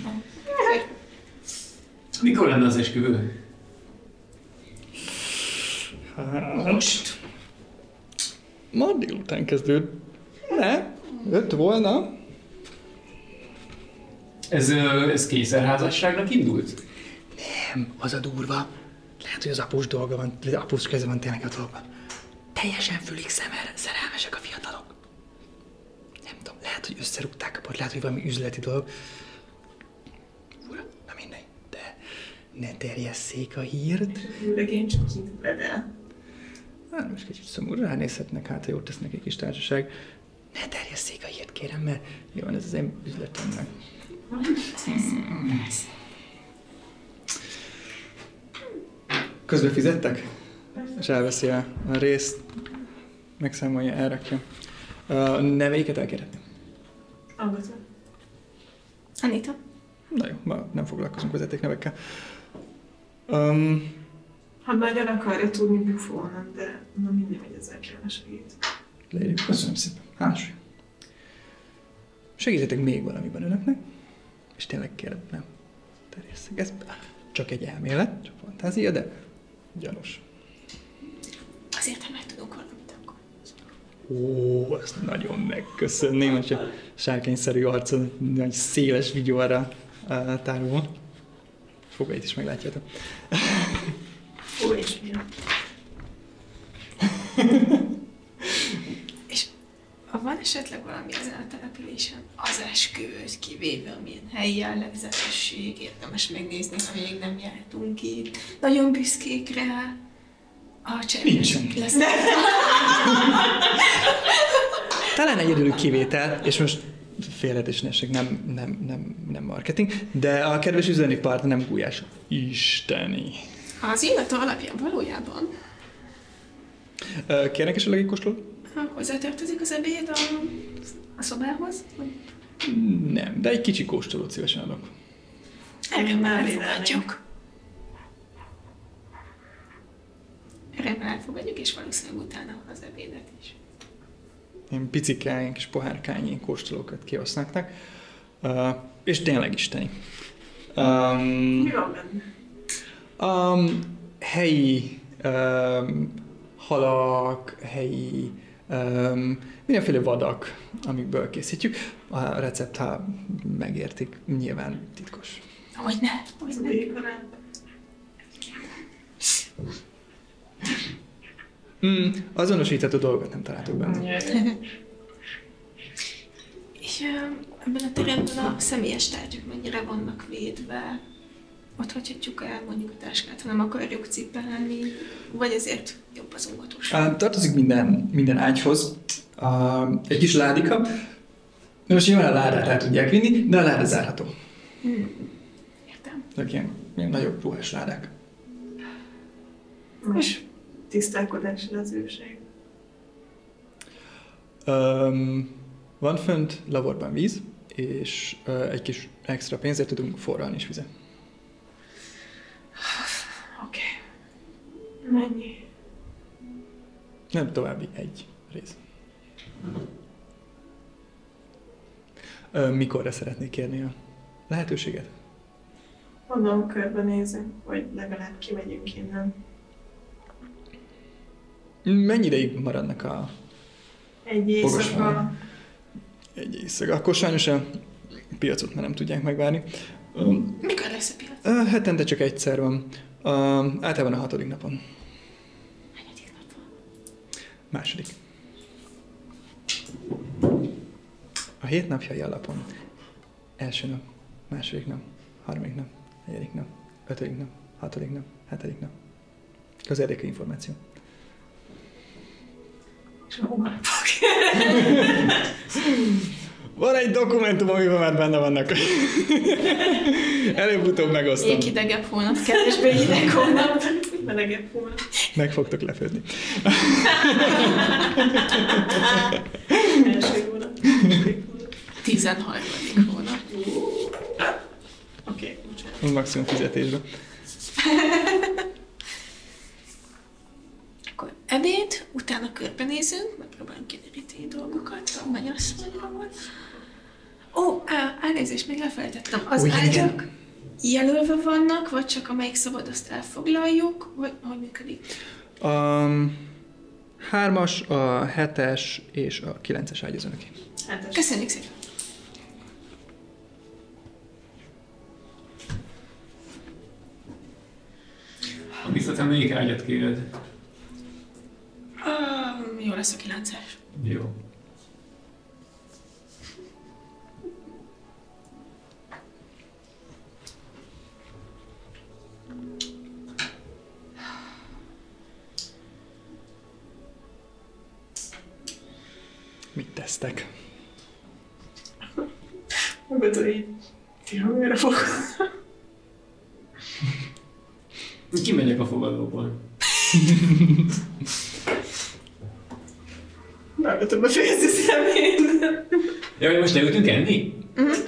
Mikor lenne az esküvő? Most. Ma délután kezdőd. Ne, jött volna. Ez, ez kényszerházasságnak indult? Nem, az a durva. Lehet, hogy az após dolga van, vagy após keze van tényleg a dolgban. Teljesen fülig szemel, szerelmesek a fiatalok. Nem tudom, lehet, hogy összerúgták a port, lehet, hogy valami üzleti dolog. Fura, na mindegy. De ne terjesszék a hírt. Legény csak kint vedel. Hát most kicsit szomorú ránézhetnek, hát ha jót tesz neki kis társaság. Ne terjesszék a hírt, kérem, mert jó van, ez az én üzletemnek. Közben fizettek? És elveszi a, részt, megszámolja, elrakja. A neveiket elkérhetném. Hallgatom. Anita? Na jó, ma nem foglalkozunk vezetéknevekkel. Um, Ha nagyon akarja tudni, bufónom, de na mindig megy ezzel kell segít. Lady, köszönöm szépen. Hálás vagyok. Segíthetek még valamiben önöknek, és tényleg kérem, nem terjesszek. Ez csak egy elmélet, csak fantázia, de gyanús. Azért, ha meg tudunk valamit, akkor. Ó, ezt nagyon megköszönném, hogy a sárkányszerű arcon nagy széles vigyorra uh, tárul. Fogait is meglátjátok. Ó, és van esetleg valami ezen a településen, az esküvőt kivéve, amilyen helyi jellegzetesség, érdemes megnézni, ha még nem jártunk itt. Nagyon büszkék rá. A Nincsen. lesz. Talán egyedül kivétel, és most félretésnesek, nem, nem, nem, nem marketing, de a kedves üzleti partner nem Gulyás. Isteni. Az illató alapján valójában Kérnek esetleg egy kóstolót? hozzátartozik az ebéd a, a szobához? Nem, de egy kicsi kóstolót szívesen adok. Erre Már elfogadjuk. Erre már elfogadjuk, és valószínűleg utána az ebédet is. Ilyen picikányink és pohárkányi kóstolókat kihasználták. Uh, és tényleg isteni. Um, Mi van benne? Um, helyi um, halak, helyi um, mindenféle vadak, amikből készítjük. A recept, ha megértik, nyilván titkos. Hogyne, Az hogyne. Mm, azonosítható dolgot nem találtuk benne. És ebben a teremben a személyes tárgyak mennyire vannak védve? Ott hagyhatjuk el mondjuk a táskát, ha nem akarjuk cipelni, vagy ezért jobb az óvatosság. Tartozik minden, minden ágyhoz egy kis ládika. Na Most nyilván a ládát el tudják vinni, de a láda zárható. Hmm. Értem. Ezek ilyen, ilyen nagyobb ruhás ládák. Most tisztálkodásra az őség. Um, van fönt laborban víz, és uh, egy kis extra pénzért tudunk forralni is vizet. Oké. Mennyi? Nem további egy rész. Mikorra szeretnék kérni a lehetőséget? Mondom, körbenézünk, hogy legalább kimegyünk innen. Mennyi ideig maradnak a Egy éjszaka. egy éjszaka? Akkor sajnos a piacot már nem tudják megvárni. Mikor lesz a piac? hetente csak egyszer van. Általában a hatodik napon. Második. A hét napjai alapon. Első nap, második nap, harmadik nap, negyedik nap, ötödik nap, hatodik nap, hetedik nap. Az érdekű információ. És a hónapok. Van egy dokumentum, amiben már benne vannak. Előbb-utóbb megosztom. Még hidegebb hónap, kevésbé hideg hónap. Melegebb hónap. Meg fogtok lepődni. Első hónap. második hónap. 13. hónap. Oké, bocsánat. Maximum fizetésben. Akkor ebéd, utána körbenézünk, megpróbálunk kideríteni dolgokat, a mennyasszonyról. Ó, á, elnézést, még elfelejtettem. Az Ó, igen, ágyak jelölve vannak, vagy csak amelyik szabad, azt elfoglaljuk, vagy hogy működik? A hármas, a hetes és a kilences ágy az önöké. Hetes. Köszönjük szépen. A biztos, melyik ágyat kéred? Uh, jó lesz a kilences. Jó. Tesztek? Mondod, így. Ti hamarabb fog. Kimegyek a fogadóból. Vágatom befejezni szemét. Ja, hogy most leültünk enni?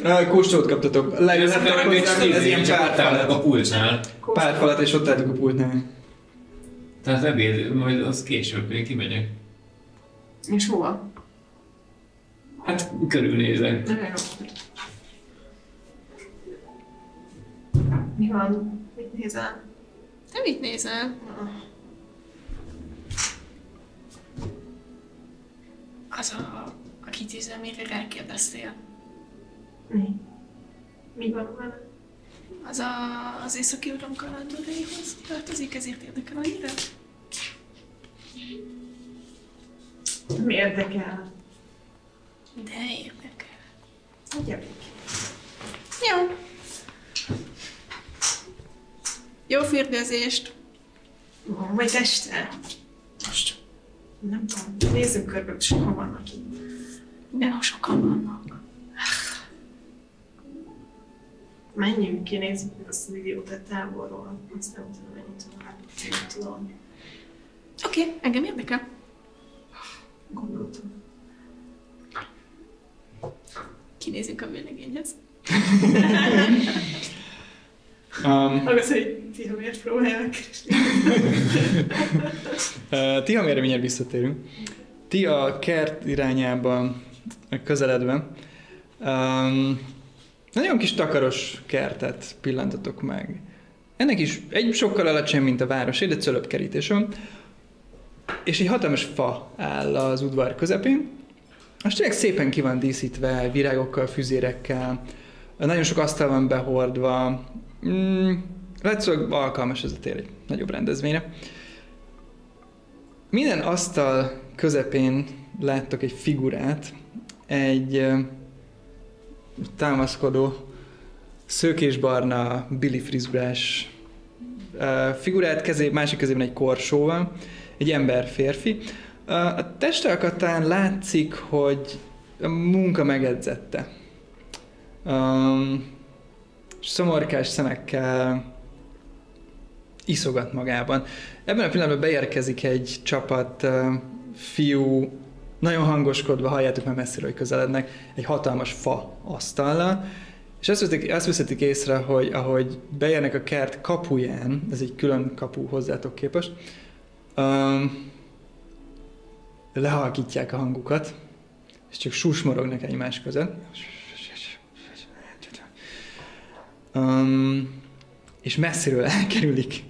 Uh, kóstolót kaptatok. Leülhettek hozzá, ez ilyen párfalat. a pultnál. Párfalat, és ott álltuk a pultnál. Tehát ebéd, majd az később, én kimegyek. És hova? Hát körülnézek. Mi van? Mit nézel? Te mit nézel? Az a, a kitűző, amire rákérdeztél. Mi? Mi van vele? Az a, az északi uram kalandoraihoz tartozik, ezért érdekel annyira? Mi érdekel? De érdekel. Gyerünk. Jó. Jó fürdőzést. Van vagy este? Most. Nem tudom. Nézzünk körbe, sokan vannak itt. De sokan vannak. Menjünk ki, nézzük meg azt az idiótát távolról. Aztán utána menjünk tovább. Nem tudom. Oké, okay, engem érdekel. Gondoltam. Kinézünk a vőlegényhez. Um, Hallgass, hogy ti ha miért próbálják keresni. uh, ti, amire mindjárt visszatérünk. Ti a kert irányába közeledve um, nagyon kis takaros kertet pillantatok meg. Ennek is egy sokkal alacsony, mint a város, de cölöpkerítés van. és egy hatalmas fa áll az udvar közepén, és tényleg szépen ki van díszítve, virágokkal, füzérekkel, nagyon sok asztal van behordva, mm, látszólag alkalmas ez a tér egy nagyobb rendezvényre. Minden asztal közepén láttok egy figurát, egy támaszkodó, szőkésbarna, Billy frizurás figurát, kezé, másik kezében egy korsóval, egy ember férfi. A testalkatán látszik, hogy a munka megedzette. Um, szomorkás szemekkel iszogat magában. Ebben a pillanatban beérkezik egy csapat uh, fiú, nagyon hangoskodva, halljátok már messziről, hogy közelednek, egy hatalmas fa asztallal, és azt veszik, azt veszik észre, hogy ahogy beérnek a kert kapuján, ez egy külön kapu hozzátok képest, um, lehalkítják a hangukat, és csak susmorognak egymás között. Um, és messziről elkerülik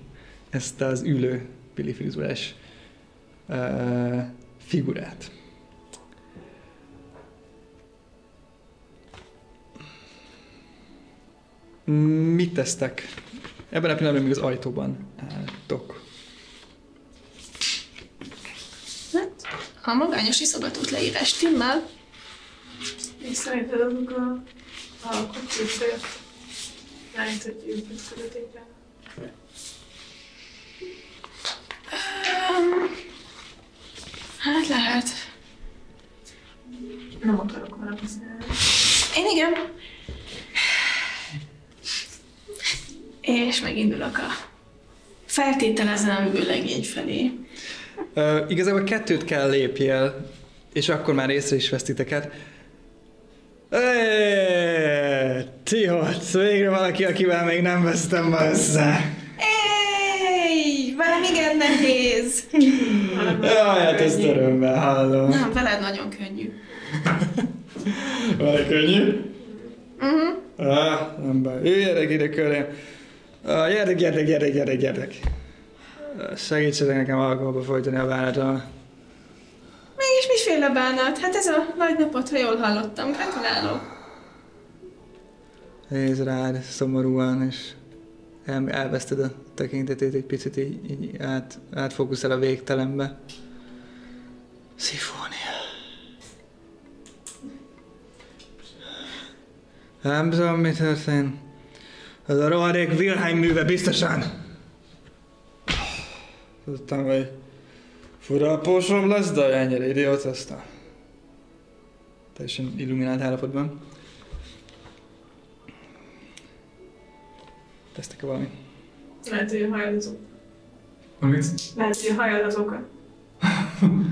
ezt az ülő Billy frizurás uh, figurát. Mit tesztek? Ebben a pillanatban még az ajtóban álltok. Hát, a magányos iszogatót leírás stimmel. És szerinted azok a, a kocsisért lehet, hogy ők. Um, hát lehet. Nem akarok vele beszélni. Én igen. És megindulok a feltételezem legény felé. Uh, igazából kettőt kell lépjél, és akkor már észre is vesz titeket. Eeeeh, Ti ott, végre valaki, akivel még nem vesztem ma össze. Éj, velem igen nehéz. Jaj, hát ezt örömmel hallom. Nem, veled nagyon könnyű. Vagy könnyű? Uh-huh. Ah, nem baj. Jöjjenek ide körém. Ah, gyertek, gyertek, gyertek, gyertek, gyertek. Segítsetek nekem alkoholba folytani a vállalatom. Mégis miféle bánat? Hát ez a nagy napot, ha jól hallottam. Gratulálok. Nézd rád szomorúan, és el, elveszted a tekintetét egy picit, így, így át, átfókuszál a végtelenbe. Szifónia. Nem tudom, mi történt. Ez a rohadék Wilhelm műve biztosan. Tudtam, hogy fura a pósom lesz, de ennyire idiót aztán. Teljesen illuminált állapotban. Tesztek-e valami? Lehet, hogy a hajad az. Amit? Lehet, hogy a hajad az oka.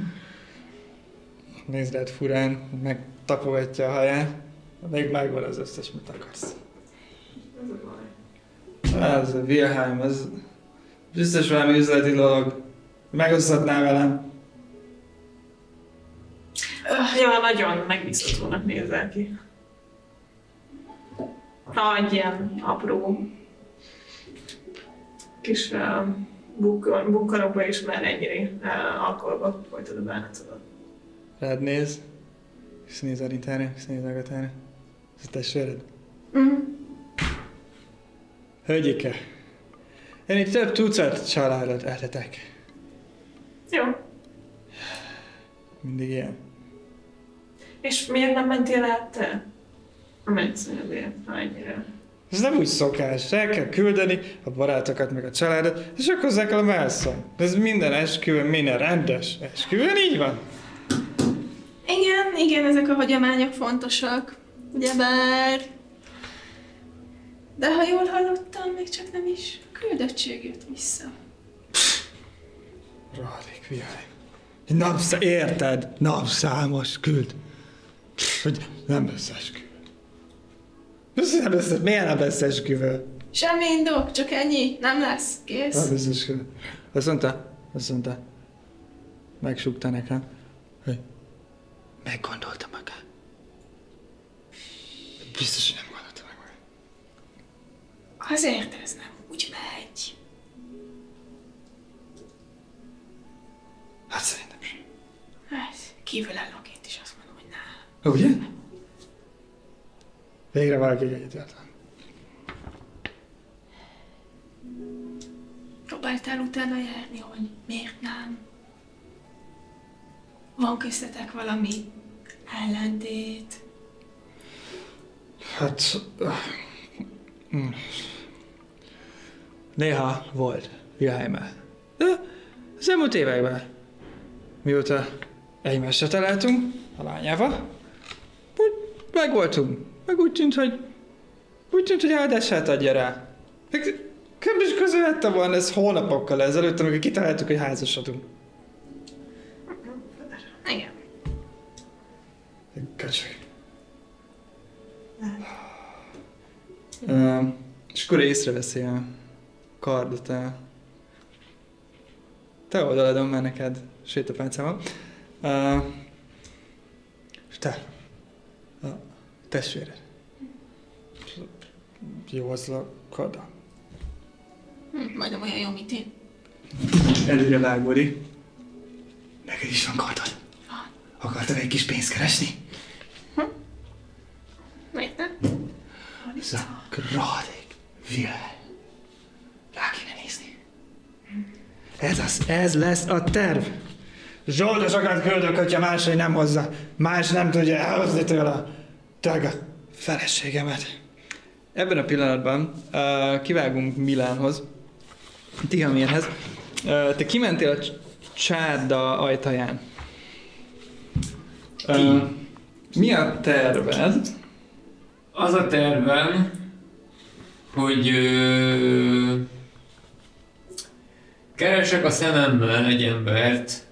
Nézd rád furán, megtapogatja a haját. Még megvan az összes, mit akarsz. Ez a baj. Ez a Wilhelm, ez biztos valami üzleti dolog. Megoszthatná velem. Öh, Ja, nagyon megbízhatónak nézel ki. Nagy ilyen apró kis uh, bukkan- bukkanokba is már ennyire uh, alkoholba folytad a bánatodat. Rád néz, és néz a Ritára, és néz a Agatára. Ez a testvéred? Uh-huh. Hölgyike, én itt több tucat családot etetek. Jó. Mindig ilyen. És miért nem mentél át te? A medicínedért, ha ennyire. Ez nem úgy szokás, el kell küldeni a barátokat meg a családot, és akkor hozzá kell a válaszol. Ez minden esküvőn, minden rendes esküvőn így van. Igen, igen, ezek a hagyományok fontosak. Ugyebár... De ha jól hallottam, még csak nem is a küldöttség jött vissza. Rohadék vihály. Napszá... Érted? Napszámos küld. Hogy nem lesz esküvő. Nem lesz, miért nem lesz esküvő? Semmi indok, csak ennyi, nem lesz, kész. Nem lesz esküvő. Azt mondta, azt mondta, megsúgta nekem, hogy meggondolta magát. Biztos, hogy nem gondolta meg magát. Azért ez nem úgy megy. Hát kívülállóként is azt mondom, hogy ne. Ugye? Végre valaki egyetért. Próbáltál utána járni, hogy miért nem? Van köztetek valami ellentét? Hát... hm. Néha volt Wilhelme. De az elmúlt években, mióta egymásra találtunk a lányával, úgy megvoltunk. Meg úgy tűnt, hogy úgy tűnt, hogy áldását adja rá. Meg Kb. is volna ez hónapokkal ezelőtt, amikor kitaláltuk, hogy házasodunk. Igen. Köcsög. Uh, és akkor észreveszi a kardot a te oldaladon már neked sétapálcával. Uh, és te, a testvéred. Jó az a karda. Hm, majdnem olyan jó, mint én. Előre vágódik. Neked is van kardod. Akartad egy kis pénzt keresni? Miért nem? Ez a Wilhelm. Rá kéne nézni. Ez, az, ez lesz a terv. Zsoldosokat küldök, hogyha máshogy nem hozza. Más nem tudja elhozni tőle a drága feleségemet. Ebben a pillanatban uh, kivágunk Milánhoz, Tihamérhez. Uh, te kimentél a cs- csárda ajtaján. Uh, mi a terved? Az a tervem, hogy ö, keresek a szememmel egy embert,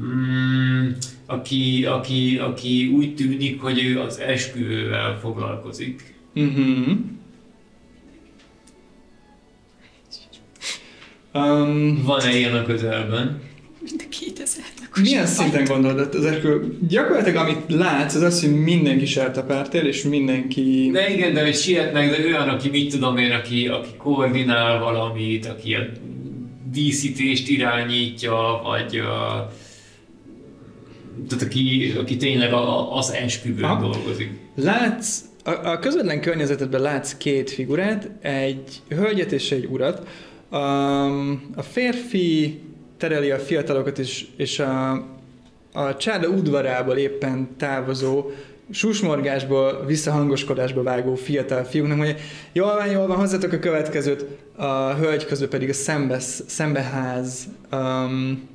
mm, aki, aki, aki úgy tűnik, hogy ő az esküvővel foglalkozik. Uh-huh. Um, Van-e ilyen a közelben? Mind a 2000 milyen szinten gondolod az eskü? Gyakorlatilag amit látsz, az az, hogy mindenki sertapártél, és mindenki... De igen, de hogy sietnek, de olyan, aki mit tudom én, aki, aki koordinál valamit, aki a díszítést irányítja, vagy tehát aki, aki tényleg a, az esküvőn Aha. dolgozik. Látsz, a, a közvetlen környezetedben látsz két figurát, egy hölgyet és egy urat. Um, a férfi tereli a fiatalokat, és, és a, a csárda udvarából éppen távozó, susmorgásból, visszahangoskodásba vágó fiatal fiúknak mondja, jól van, jól van, hozzatok a következőt, a hölgy közben pedig a szembesz, szembeház um,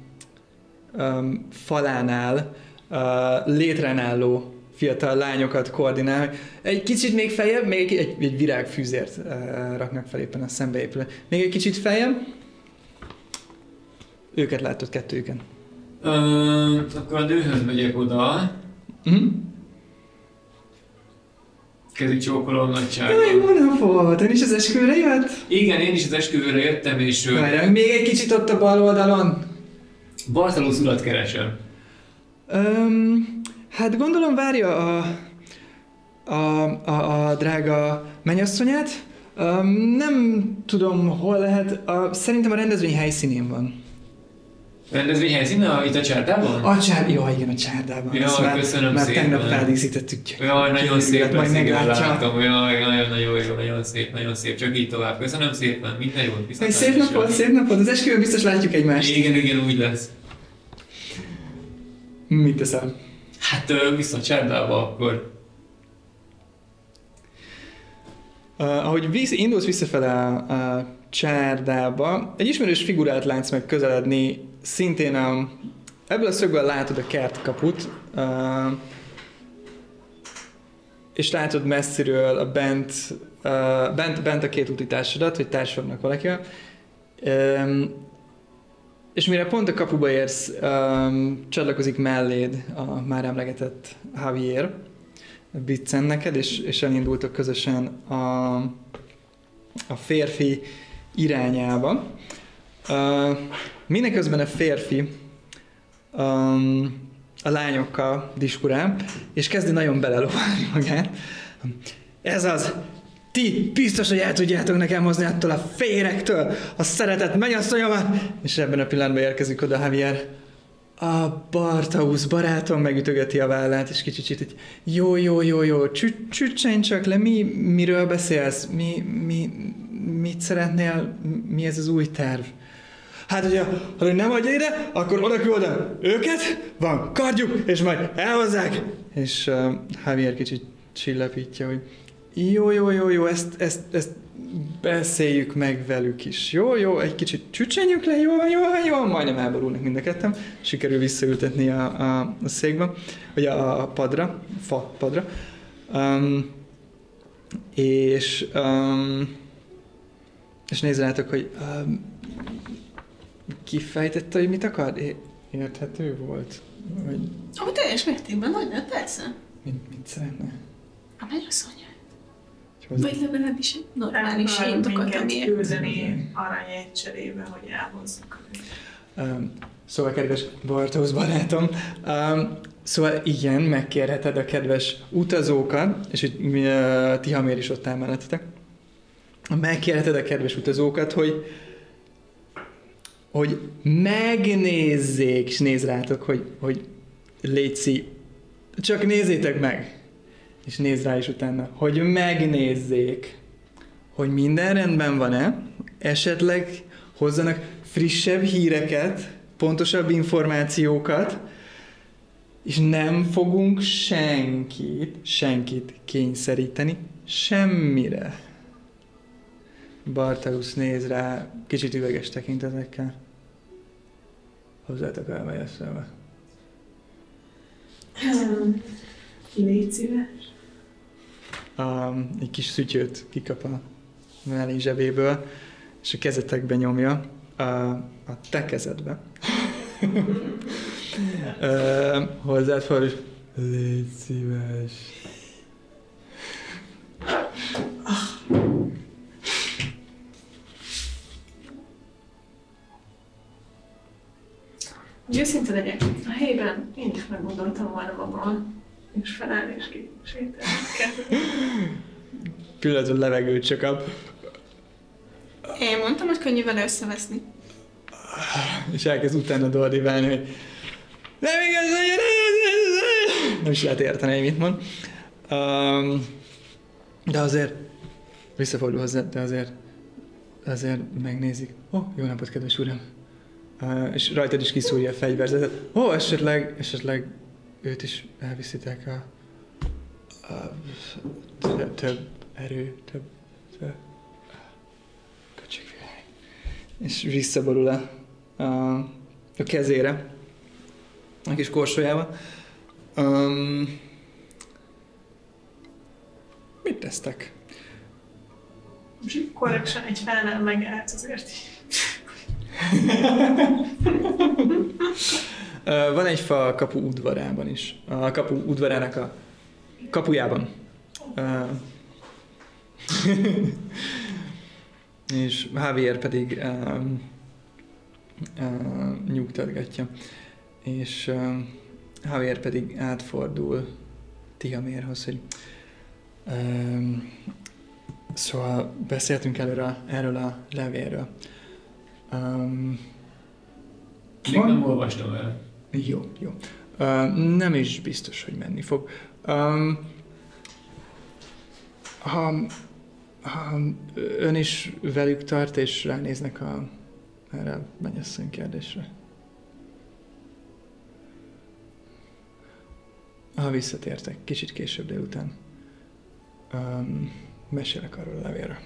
um, falánál uh, létrán álló fiatal lányokat koordinál. Egy kicsit még feljebb, még egy, egy, egy virágfűzért uh, raknak fel éppen a szembeépülő. Még egy kicsit feljebb. Őket látod, kettőjüken. Ö, akkor a nőhöz megyek oda, Uh-huh. Kezi csókolom Jaj, nagyságban. nap volt! Ön is az esküvőre jött? Igen, én is az esküvőre jöttem, és Várjál, még egy kicsit ott a bal oldalon. Bartalusz urat keresem. Um, hát gondolom várja a, a, a, a drága mennyasszonyát. Um, nem tudom, hol lehet. A, szerintem a rendezvény helyszínén van. Rendezvény helyszíne, itt a csárdában? A csár... Jó, igen, a csárdában. Ja, Ezt már, köszönöm már szépen. tegnap feldíszítettük. Jaj, nagyon szép majd meglátja. látom. Jaj, nagyon, nagyon jó, nagyon szép, nagyon szép. Csak így tovább. Köszönöm szépen, minden jót, Egy viszontlátásra. szép nap volt, szép nap volt. Az esküvőn biztos látjuk egymást. Igen, igen, úgy lesz. Mit teszel? Hát vissza csárdába akkor. Uh, ahogy visz, indulsz visszafele a, a csárdába, egy ismerős figurát látsz meg közeledni, szintén a, ebből a szögből látod a kertkaput, uh, és látod messziről a bent, uh, bent, bent a két utitársadat, hogy társadnak valakivel. Um, és mire pont a kapuba érsz, um, csatlakozik melléd a már emlegetett Javier, Biccen neked, és, és elindultok közösen a, a férfi irányába. Uh, mindeközben a férfi um, a lányokkal diskurál, és kezdi nagyon belelovalni magát. Ez az, ti biztos, hogy el tudjátok nekem hozni attól a férektől a szeretett mennyasszonyomat, és ebben a pillanatban érkezik oda Javier. A Bartausz barátom megütögeti a vállát, és kicsit így, jó, jó, jó, jó, csü- csücsenj csak le, mi, miről beszélsz, mi, mi, mit szeretnél, mi ez az új terv? Hát, hogyha, ha nem adja ide, akkor oda küldöm őket, van kardjuk, és majd elhozzák. És uh, Javier kicsit csillapítja, hogy jó, jó, jó, jó, ezt, ezt, ezt beszéljük meg velük is. Jó, jó, egy kicsit csücsenjük le, jó, jó, jó, majdnem elborulnak mind a ketten. Sikerül visszaültetni a, a, a székbe, vagy a, a padra, fa padra. Um, és, um, és nézd rátok, hogy um, kifejtette, hogy mit akar? É- érthető volt? Vagy Ó, teljes mértékben, nagyon, persze. mit, mit szeretne? A mennyasszony. Hogy hozzá- Vagy legalábbis egy normális minket amiért. küldeni aranyért cserébe, hogy elhozzuk. Um, szóval, kedves Bartósz barátom, um, szóval igen, megkérheted a kedves utazókat, és itt uh, Tihamér is ott áll mellettetek, megkérheted a kedves utazókat, hogy hogy megnézzék, és néz rátok, hogy, hogy létszi, csak nézzétek meg, és néz rá is utána, hogy megnézzék, hogy minden rendben van-e, esetleg hozzanak frissebb híreket, pontosabb információkat, és nem fogunk senkit, senkit kényszeríteni semmire. Bartausz néz rá kicsit üveges tekintetekkel. Hozzátok el melyesztelve. Hmm. Légy szíves. Um, egy kis szütyőt kikap a mellé zsebéből, és a kezetekbe nyomja a, a te kezedbe. uh, hozzád és légy szíves. Hogy őszinte legyek, a helyben én is meggondoltam volna magam, és felállni és ki sétálni. Pillanatban levegőt csak kap, Én mondtam, hogy könnyű vele összeveszni. és elkezd utána dordiválni, hogy nem igaz, hogy nem is lehet érteni, hogy mit mond. Um, de azért visszafordul hozzá, de azért azért megnézik. Ó, oh, jó napot, kedves uram! Uh, és rajtad is kiszúrja a fegyverzetet. Ó, oh, esetleg, esetleg őt is elviszitek a, a több, több erő, több, több kocsikvilág. És visszaborul a, a, a kezére, a kis korsójába. Um, mit tesztek? Correction egy felnál megállt azért Van egy fa a kapu udvarában is. A kapu udvarának a kapujában. És Javier pedig nyugtatgatja. És Javier pedig átfordul Tihamérhoz, hogy szóval beszéltünk előre erről a levélről. Um, Még nem olvastam el. jó, jó. Uh, nem is biztos, hogy menni fog. Um, ha, ha ön is velük tart, és ránéznek a, erre a mennyasszony kérdésre. Ha visszatértek, kicsit később délután, um, mesélek arról a levélről.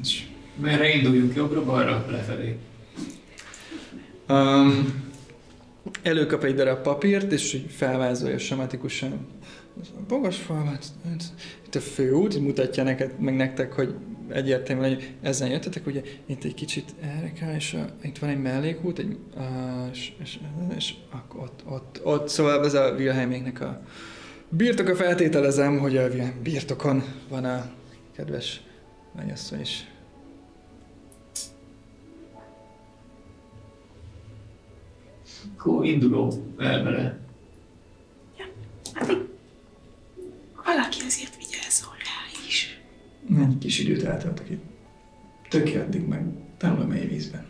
És Merre induljunk? Jobbra-balra? Lefelé? Um, előkap egy darab papírt, és így felvázolja sematikusan a bogasfalvat, itt a főút, mutatja neked, meg nektek, hogy egyértelműen, hogy ezen jöttetek, ugye itt egy kicsit erre kell, és a, itt van egy mellékút, egy, a, és, és, és akkor ott, ott, ott, szóval ez a Wilhelméknek a birtoka feltételezem, hogy a Wilhelm birtokon van a kedves mennyasszony is. Akkor induló elvele. Addig valaki azért vigyázzon rá is. Egy kis időt eltöltök itt. Addig meg tanul a mély vízben.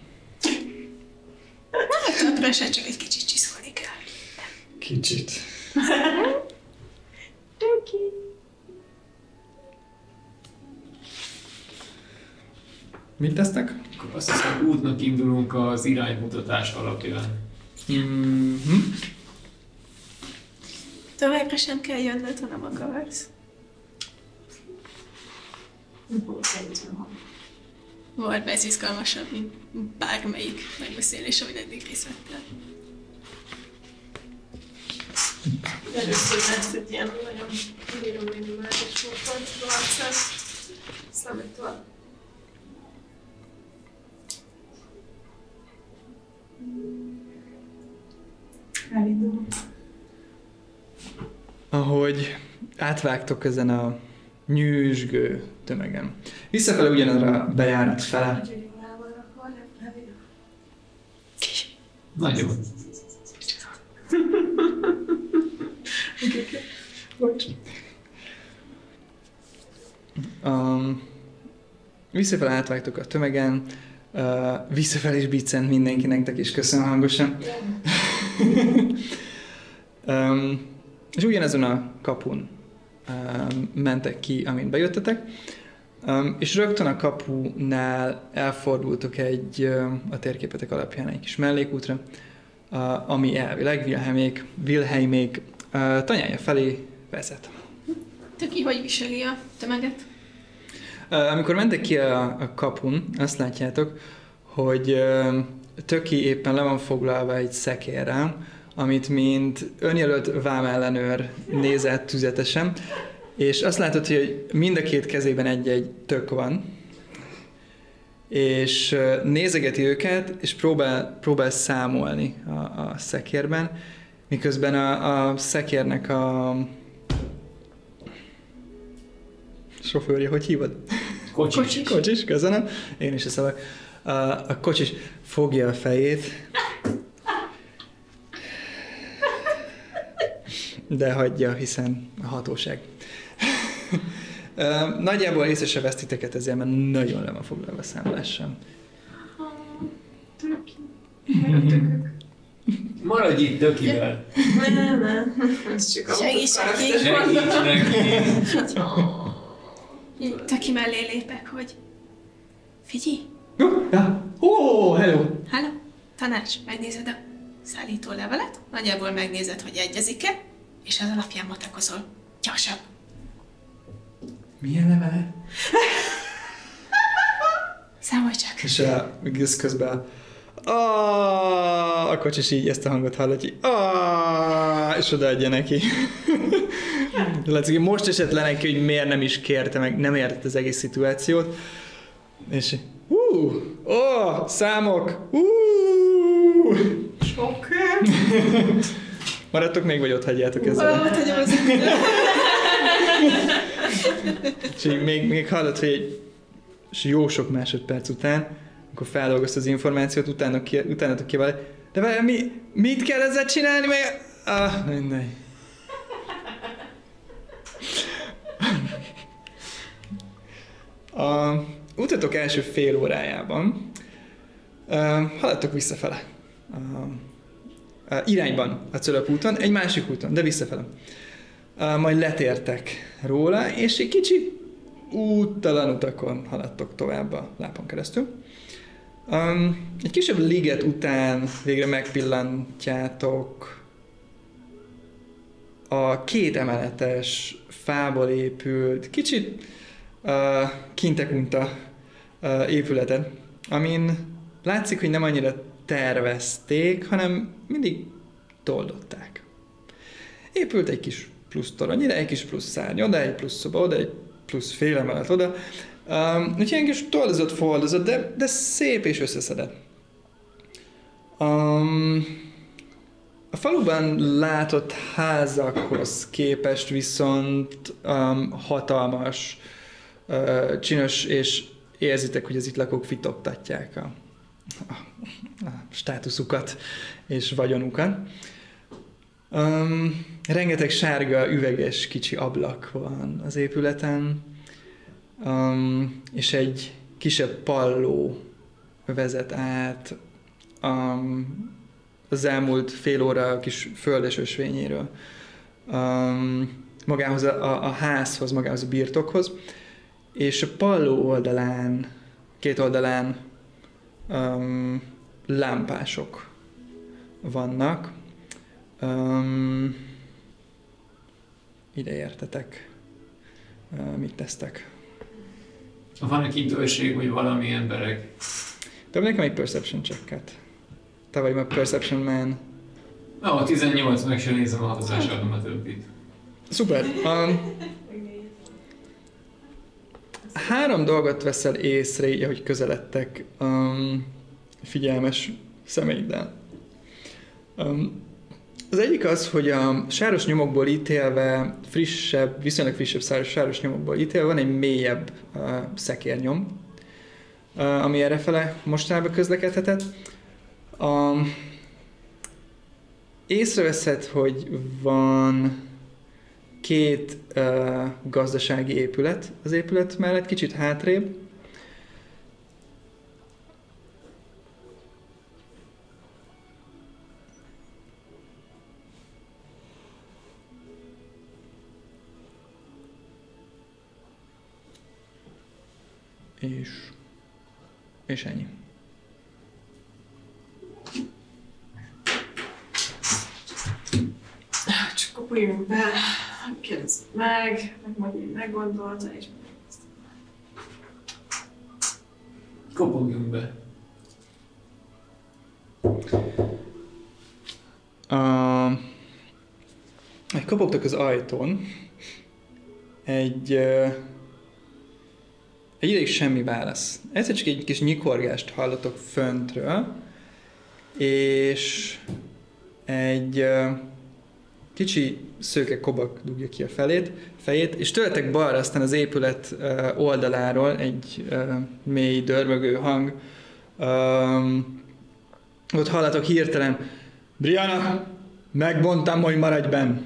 Hát többre se csak egy kicsit csiszolni kell. Kicsit. Oké. Mit tesznek? Akkor azt hiszem útnak indulunk az iránymutatás alapján. Mm-hmm. Továbbra sem kell jönnöd, ha nem akarsz. Volt ez izgalmasabb, mint bármelyik megbeszélés, amit eddig részt vettél. Először lesz egy ilyen nagyon nagyon minimális volt, arcán. Számítva. Elindulunk. Ahogy átvágtok ezen a nyűsgő tömegen. Visszafele ugyanarra a bejárat fele. Nagyon. Um, visszafele átvágtok a tömegen, uh, visszafele is biccent mindenki nektek, és köszönöm hangosan. Um, és ugyanezon a kapun um, mentek ki, amint bejöttetek, um, és rögtön a kapunál elfordultok egy, um, a térképetek alapján egy kis mellékútra, uh, ami elvileg Wilhelmék, Wilhelmék uh, tanyája felé vezet. Töki, hogy viseli a tömeget? Ö, Amikor mentek ki a, a kapun, azt látjátok, hogy ö, Töki éppen le van foglalva egy szekérrel, amit mint önjelölt vámellenőr nézett tüzetesen, és azt látod, hogy mind a két kezében egy-egy tök van, és nézegeti őket, és próbál, próbál számolni a, a szekérben, miközben a, a szekérnek a sofőrje, hogy hívod? Kocsi. Kocsi. Kocsis, köszönöm. Én is eszembe. A, a kocsis fogja a fejét, de hagyja, hiszen a hatóság. Nagyjából észre se vesztiteket ezzel, mert nagyon le van foglalva a számolással. Maradj itt tökivel. Nem, nem. Ez csak a Segíts neki. Segíts neki. Töki mellé lépek, hogy figyelj, Ó, hello! Hello, tanács, megnézed a szállító levelet, nagyjából megnézed, hogy egyezik-e, és az alapján matakozol. Gyorsabb. Milyen levele? Számolj csak. És a, ez közben a, a kocsis így ezt a hangot hallott, hogy a, és odaadja neki. Látszik, most esett le neki, hogy miért nem is kérte meg, nem értett az egész szituációt. És hú, ó, számok, hú. Sok. Maradtok még, vagy ott hagyjátok ezzel? Valahogy hagyom az És így még, még hallott, hogy egy, és jó sok másodperc után, akkor feldolgozta az információt, utána, ki, utána ki vele, de várjál, mi, mit kell ezzel csinálni, meg... Ah, mindegy. A utatok első fél órájában haladtok visszafele. Uh, uh, irányban a Cölöp úton, egy másik úton, de visszafele. Majd letértek róla, és egy kicsi úttalan utakon haladtok tovább a lápon keresztül. Um, egy kisebb liget után végre megpillantjátok a két emeletes, fából épült, kicsit kintekunta épületet, amin látszik, hogy nem annyira tervezték, hanem mindig toldották. Épült egy kis plusz torony egy kis plusz szárny oda, egy plusz szoba oda, egy plusz fél emelet oda. Um, úgyhogy ilyen kis toldozott, foldozott, de, de szép és összeszedett. Um, a faluban látott házakhoz képest viszont um, hatalmas, csinos, és érzitek, hogy az itt lakók fitoktatják a, a, a státuszukat és vagyonukat. Um, rengeteg sárga, üveges kicsi ablak van az épületen, um, és egy kisebb palló vezet át um, az elmúlt fél óra a kis földes ösvényéről. Um, magához a, a házhoz, magához a birtokhoz, és a palló oldalán, két oldalán um, lámpások vannak. Um, ide értetek. Uh, mit tesztek? Van egy időség, vagy valami emberek? De nekem egy perception checket. Te vagy a perception man. Na, a 18, meg sem nézem a hatozás, adom a többit. Szuper. Um, három dolgot veszel észre, így, ahogy közeledtek um, figyelmes szemeiddel. Um, az egyik az, hogy a sáros nyomokból ítélve, frissebb, viszonylag frissebb sáros, sáros nyomokból ítélve van egy mélyebb uh, szekérnyom, uh, ami errefele mostanában közlekedhetett. Um, észreveszed, hogy van két uh, gazdasági épület az épület mellett, kicsit hátrébb. És, és ennyi. Csak kopuljunk be, kérdezzük meg, meg majd meggondolta, és Kopogjunk be. Uh, egy kopogtak az ajtón, egy, uh, egy ideig semmi válasz. Egyszer csak egy kis nyikorgást hallatok föntről, és egy uh, kicsi szőke kobak dugja ki a felét, fejét, és tőletek balra aztán az épület oldaláról egy mély, dörmögő hang. Um, ott hallatok hirtelen, Brianna, megmondtam, hogy maradj benn.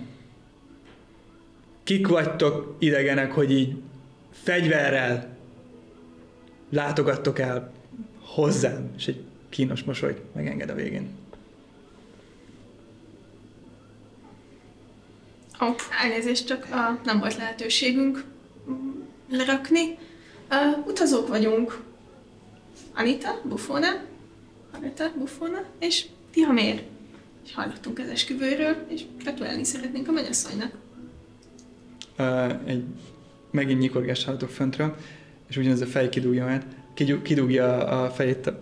Kik vagytok idegenek, hogy így fegyverrel látogattok el hozzám, és egy kínos mosoly megenged a végén. Ó, elnézést, csak uh, nem volt lehetőségünk lerakni. Uh, utazók vagyunk. Anita, Buffona, Anita, Buffona, és Tihamér. És hallottunk az esküvőről, és gratulálni szeretnénk a mennyasszonynak. Uh, egy megint nyikorgást hallatok föntről, és ugyanez a fej kidúgja mert kidú, kidúgja a fejét.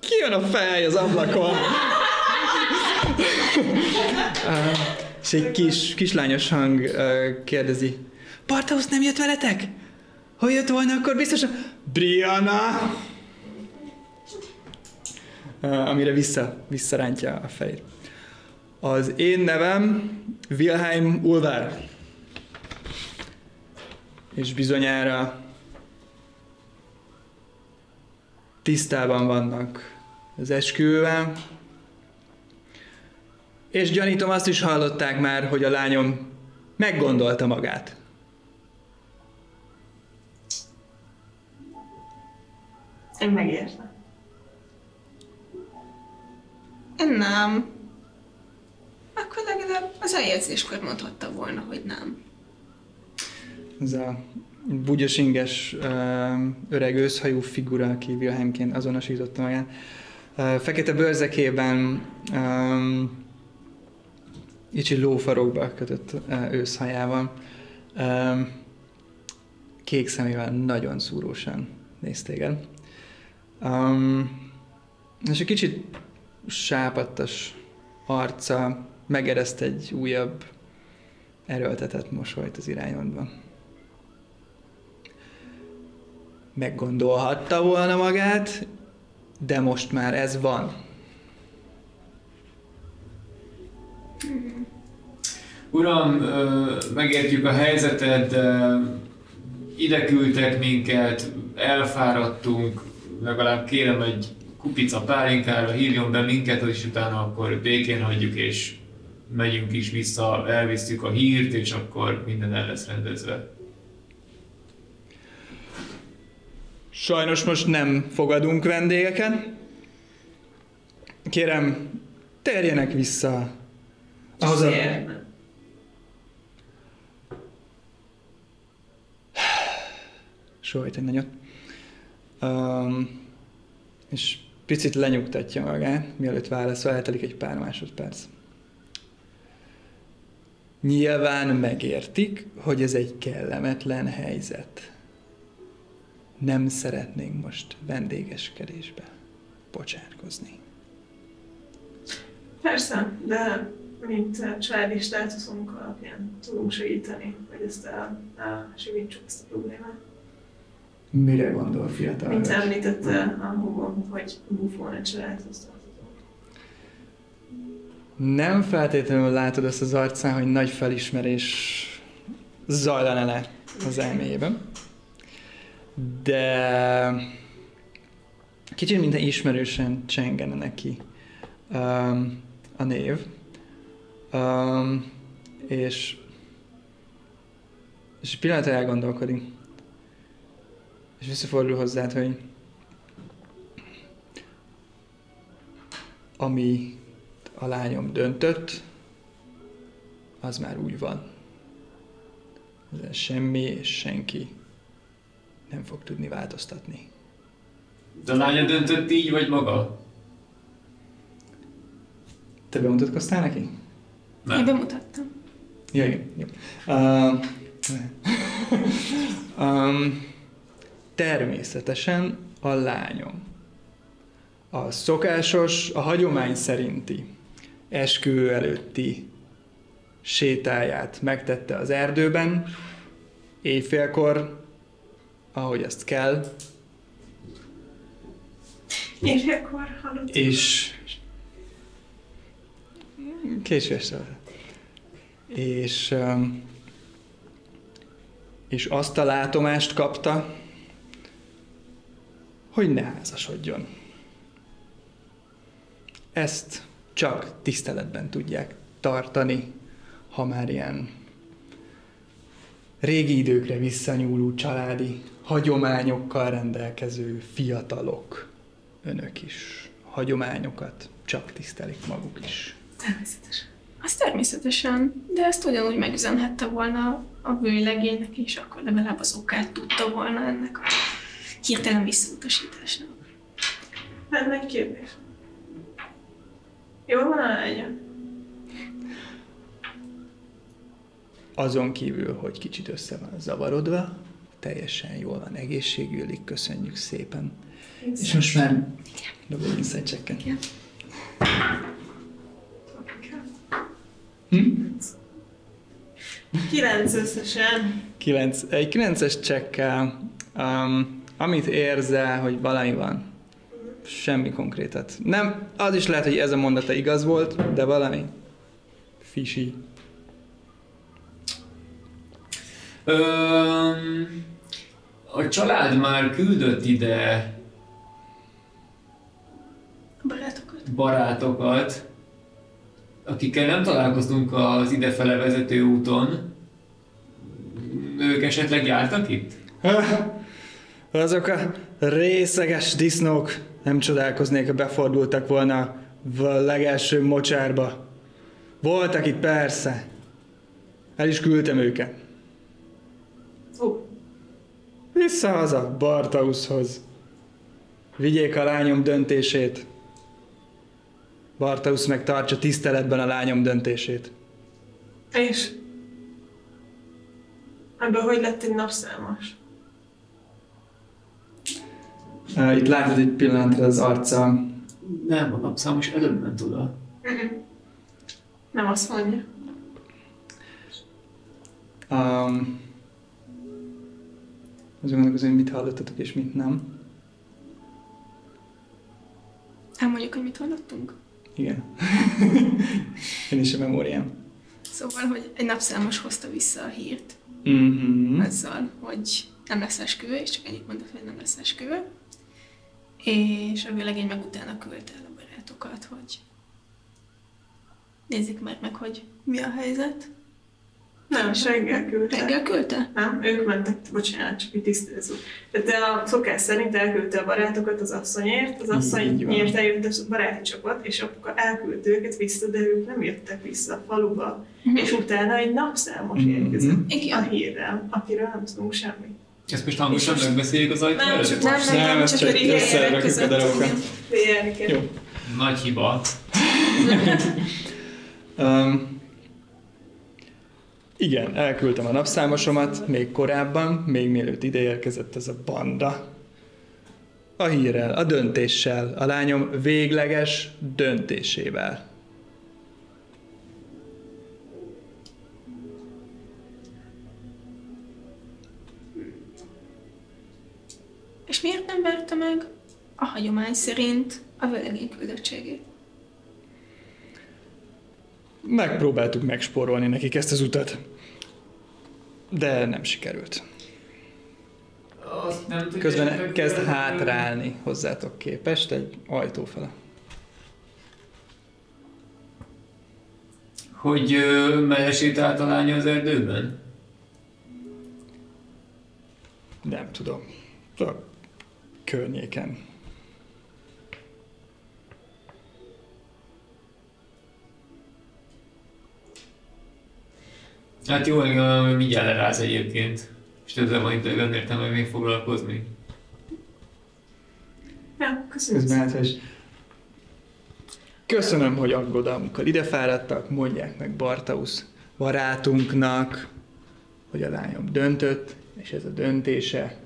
Ki jön a fej az ablakon? uh, és egy kis, kislányos hang uh, kérdezi, Bartausz nem jött veletek? Ha jött volna, akkor biztosan... Brianna! Uh, amire vissza, visszarántja a fejét. Az én nevem Wilhelm Ulvár. És bizonyára tisztában vannak az esküvővel, és gyanítom azt is hallották már, hogy a lányom meggondolta magát. Én megértem. Én nem. Akkor legalább az eljegyzéskor mondhatta volna, hogy nem. Ez a bugyosinges öreg őszhajú figura, aki Wilhelmként azonosította magát. Fekete bőrzekében kicsi lófarokba kötött őszhajával. Kék szemével nagyon szúrósan néz téged. Um, és egy kicsit sápattas arca megereszt egy újabb erőltetett mosolyt az irányodban. Meggondolhatta volna magát, de most már ez van. Uram, megértjük a helyzetet, de ide küldtek minket, elfáradtunk, legalább kérem egy kupica pálinkára, hívjon be minket, és utána akkor békén hagyjuk, és megyünk is vissza, elvisztük a hírt, és akkor minden el lesz rendezve. Sajnos most nem fogadunk vendégeket. Kérem, térjenek vissza ahhoz a... Sóhajt egy nagyot. Um, és picit lenyugtatja magát, mielőtt válaszol, eltelik egy pár másodperc. Nyilván megértik, hogy ez egy kellemetlen helyzet. Nem szeretnénk most vendégeskedésbe bocsátkozni. Persze, de mint eh, családi státuszunk alapján tudunk segíteni, hogy ezt el, elsegítsük ezt a problémát. Mire gondol fiatal? Mint említette a húgom, hogy bufón a családhoz. Nem feltétlenül látod azt az arcán, hogy nagy felismerés zajlana le az elméjében. De kicsit minden ismerősen csengene neki um, a név. Um, és, és egy pillanatra elgondolkodik. És visszafordul hozzád, hogy ami a lányom döntött, az már úgy van. Ezen semmi és senki nem fog tudni változtatni. De a lánya döntött így, vagy maga? Te bemutatkoztál neki? Én Nem. bemutattam. Ja, igen. Jó. Uh, um, természetesen a lányom. A szokásos, a hagyomány szerinti esküvő előtti sétáját megtette az erdőben, éjfélkor, ahogy azt kell, És akkor hallottam. és késő este. És, um, és azt a látomást kapta, hogy ne házasodjon. Ezt csak tiszteletben tudják tartani, ha már ilyen régi időkre visszanyúló családi hagyományokkal rendelkező fiatalok. Önök is hagyományokat csak tisztelik maguk is. Természetesen. Az természetesen, de ezt ugyanúgy megüzenhette volna a vőlegénynek is, akkor legalább az okát tudta volna ennek a hirtelen visszautasításnak. Lenne egy kérdés. Jól van a lánya? Azon kívül, hogy kicsit össze van zavarodva, teljesen jól van, egészségülik, köszönjük szépen. És most már insight checket. Igen. Hm? Kilenc összesen. Kilenc, egy kilences csekkel, um, amit érzel, hogy valami van. Semmi konkrétat. Nem, az is lehet, hogy ez a mondata igaz volt, de valami fishy. Öm, a család már küldött ide barátokat. barátokat, akikkel nem találkoztunk az idefele vezető úton. Ők esetleg jártak itt? Azok a részeges disznók nem csodálkoznék, ha befordultak volna a legelső mocsárba. Voltak itt persze. El is küldtem őket. Vissza haza Bartauszhoz. Vigyék a lányom döntését. Bartausz meg tartsa tiszteletben a lányom döntését. és? Ebből hogy lett egy napszámos? Itt látod egy pillanatra az arca. Nem, a napszámos előbb ment oda. Nem azt mondja. Um, azon gondolkozom, hogy mit hallottatok és mit nem. Elmondjuk, hogy mit hallottunk? Igen. Én is a memóriám. Szóval, hogy egy napszámos hozta vissza a hírt Mm-hmm. azzal, hogy nem lesz esküvő, és csak ennyit mondott, hogy nem lesz esküvő. És a vőlegény meg utána küldte el a barátokat, hogy nézzük meg meg, hogy mi a helyzet. Nem, és reggel küldte. Reggel küldte? Nem, ők mentek, bocsánat, csak így tisztázunk. Tehát a szokás szerint elküldte a barátokat az asszonyért, az asszonyért eljött a baráti csapat, és apuka elküldte őket vissza, de ők nem jöttek vissza a faluba. Mhm. És utána egy napszámos Mhm. érkezett a hírrel, akiről nem tudunk semmit. Ezt most hangosan megbeszéljük az ajtó Nem, csak Nem, most nem, nem, Nem, csak csak összerakjuk a darabokat. Nagy hiba. Um, igen, elküldtem a napszámosomat még korábban, még mielőtt ide érkezett ez a banda. A hírrel, a döntéssel, a lányom végleges döntésével. És miért nem verte meg a hagyomány szerint a vőlegény küldöttségét? Megpróbáltuk megspórolni nekik ezt az utat, de nem sikerült. Azt nem Közben kezd hátrálni hozzátok képest egy ajtó fele. Hogy a lánya az erdőben? Nem tudom. A környéken. Hát jó, ö, mindjárt leráz egyébként. És ezzel van itt nem értem meg még foglalkozni. Ja, köszönöm. Közben. Köszönöm, hogy aggodalmukkal ide fáradtak, mondják meg Bartausz barátunknak, hogy a lányom döntött, és ez a döntése,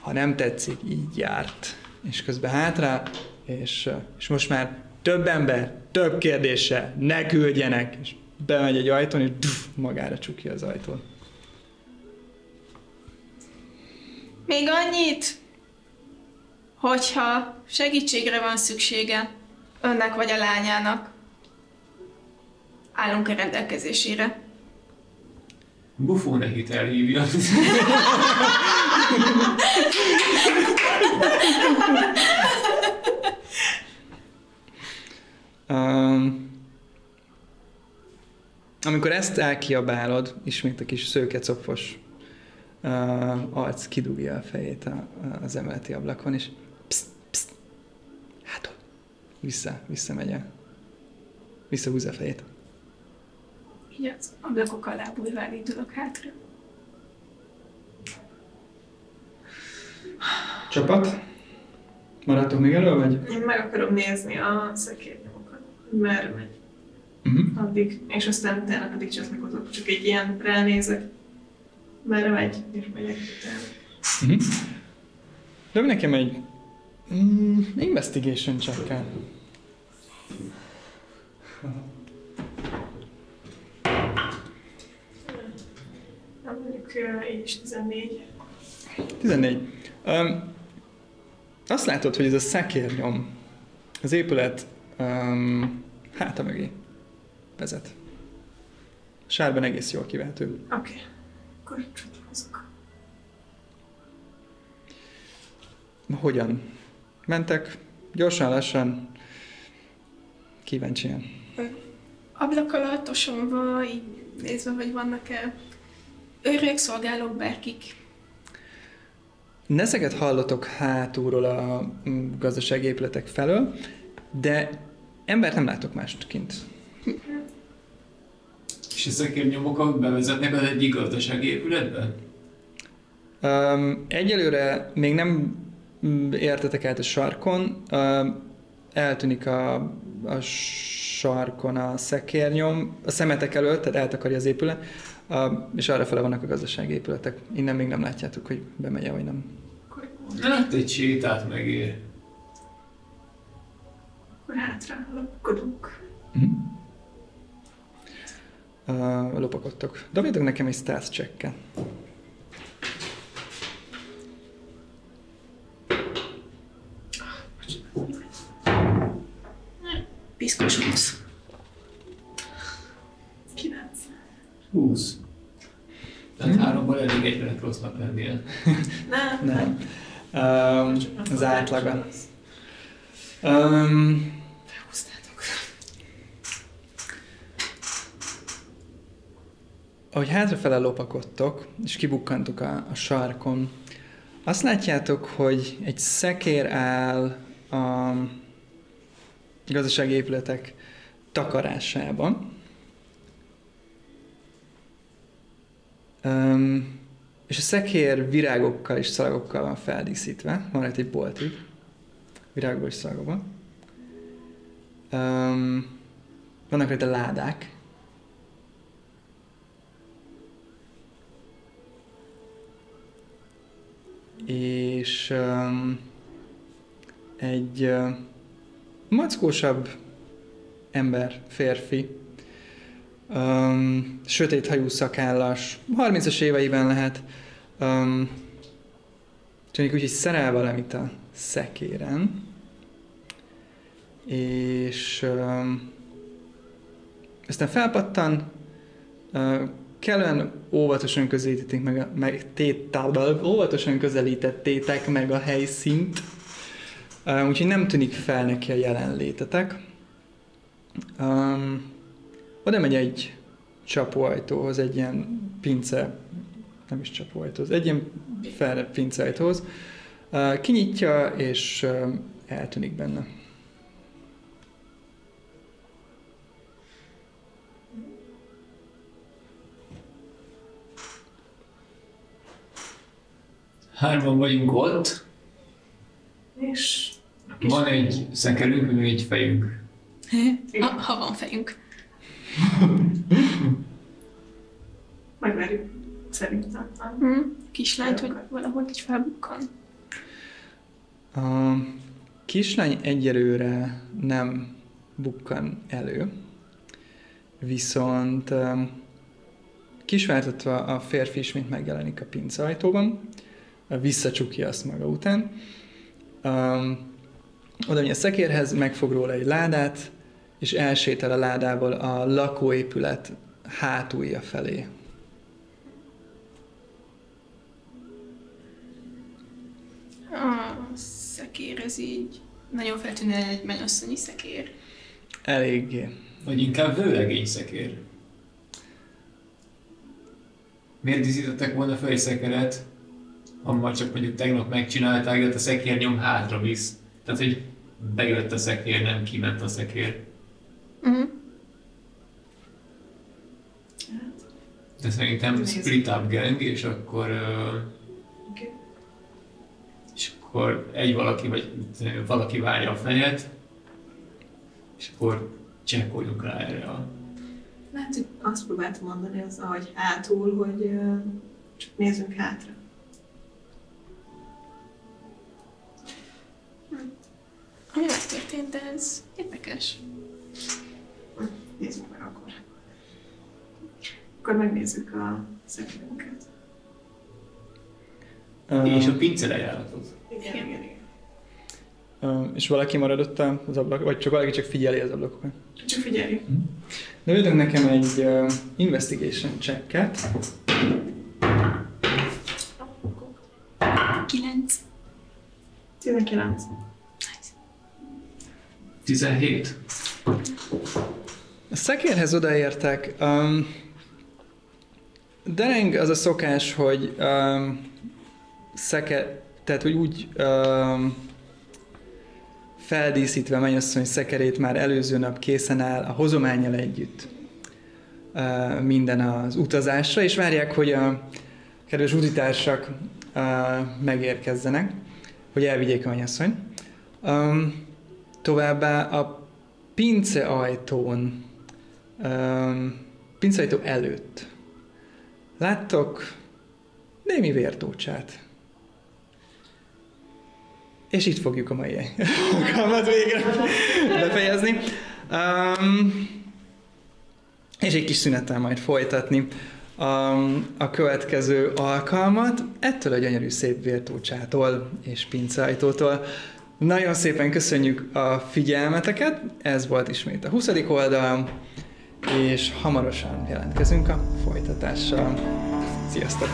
ha nem tetszik, így járt. És közben hátra, és, és most már több ember, több kérdése, ne küldjenek, és bemegy egy ajtón, és duf, magára csukja az ajtón. Még annyit, hogyha segítségre van szüksége önnek vagy a lányának, állunk a rendelkezésére. Bufó nekit elhívja. Um, amikor ezt elkiabálod, ismét a kis szőkecopos uh, arc kidugja a fejét a, az emeleti ablakon, és pszt, pszt, hát vissza, visszamegy el. Visszahúzza a fejét. Így az ablakok alá bújván indulok hátra. Csapat? Maradtok még elő, vagy? Én meg akarom nézni a szekérnyomokat, hogy merre megy Uh-huh. addig, és aztán utána pedig csatlakozok. Csak egy ilyen ránézek, merre megy, és megyek utána. Uh-huh. Dobj nekem egy mm, investigation check -el. Nem mondjuk így is 14. 14. Um, azt látod, hogy ez a szekérnyom az épület um, háta mögé vezet. A sárban egész jól kivehető. Oké, okay. akkor csatlakozok. Hogyan? Mentek? Gyorsan, lassan? Kíváncsian. Ablak alatt osonva, így nézve, hogy vannak-e őrök, szolgálók, bárkik. Neszeket hallotok hátulról a mm, gazdasági épületek felől, de embert nem látok mást kint. És ezek nyomokat bevezetnek az egyik gazdasági épületbe? Um, egyelőre még nem értetek át a sarkon, um, eltűnik a, a sarkon a szekérnyom, a szemetek előtt, tehát eltakarja az épület, uh, és arra fele vannak a gazdasági épületek. Innen még nem látjátok, hogy bemegy vagy nem. Hát egy sétát megér. akkor hátra lapkodunk. Uh, lopakodtok. Dobjatok nekem egy stats check Piszkos 20. 9. 20. Tehát háromból elég egyben rossznak lennél. Nem, Nem. Um, az átlaga. Um, ahogy hátrafele lopakodtok, és kibukkantok a, a sarkon, azt látjátok, hogy egy szekér áll a gazdasági épületek takarásában. Um, és a szekér virágokkal és szalagokkal van feldíszítve. Van itt egy boltig, virágokból és szalagokban. Um, vannak rajta ládák. És um, egy uh, mackósabb ember, férfi, um, sötét hajú szakállas, 30-as éveiben lehet, um, tűnik úgy, hogy szerel valamit a szekéren, és um, aztán felpattan, uh, kellően óvatosan közelítették meg, a, meg tétával, óvatosan közelítettétek meg a helyszínt, uh, úgyhogy nem tűnik fel neki a jelenlétetek. Um, oda megy egy csapóajtóhoz, egy ilyen pince, nem is csapóajtóhoz, egy ilyen fel pinceajtóhoz. Uh, kinyitja, és uh, eltűnik benne. Hárman vagyunk ott, És van egy szekerünk, meg egy fejünk. Ha, ha van fejünk. megverjük szerintem. Hm? Kislányt, hogy valahogy így felbukkan. A kislány egyelőre nem bukkan elő, viszont kisváltatva a férfi ismét megjelenik a pincajtóban, visszacsukja azt maga után. Um, oda megy a szekérhez, megfog róla egy ládát, és elsétál a ládával a lakóépület hátulja felé. A szekér, ez így nagyon feltűnő egy mennyasszonyi szekér. Eléggé. Vagy inkább vőlegény szekér. Miért díszítettek volna fel egy szekeret, ha már csak mondjuk tegnap megcsinálták, de a szekér nyom hátra visz. Tehát, hogy bejött a szekér, nem kiment a szekér. Uh-huh. De szerintem Nézzük. split up gang, és akkor, uh, Oké. és akkor egy valaki, vagy valaki várja a fejet, és akkor csekkoljunk rá erre a... Lehet, hogy azt próbáltam mondani az, hogy hátul, hogy ö, csak nézzünk hátra. Megtörtént, de ez érdekes. Nézzük meg akkor. Akkor megnézzük a szekerünket. Um, És a pince lejáratot. Igen, igen, igen. um, és valaki maradott az ablak, vagy csak valaki csak figyeli az ablakokat? Csak figyeljük. Lődünk nekem egy uh, investigation checket. Kilenc. 19. 17. A szekérhez odaértek. Um, dereng az a szokás, hogy um, szeke, tehát hogy úgy um, feldíszítve mennyasszony szekerét már előző nap készen áll a hozományjal együtt uh, minden az utazásra, és várják, hogy a kedves utitársak uh, megérkezzenek, hogy elvigyék a mennyasszony. Um, továbbá a pince ajtón, um, pince ajtó előtt láttok némi vértócsát. És itt fogjuk a mai alkalmat végre befejezni. Um, és egy kis szünettel majd folytatni um, a következő alkalmat ettől a gyönyörű szép vértócsától és pinceajtótól. Nagyon szépen köszönjük a figyelmeteket, ez volt ismét a 20. oldal, és hamarosan jelentkezünk a folytatással. Sziasztok!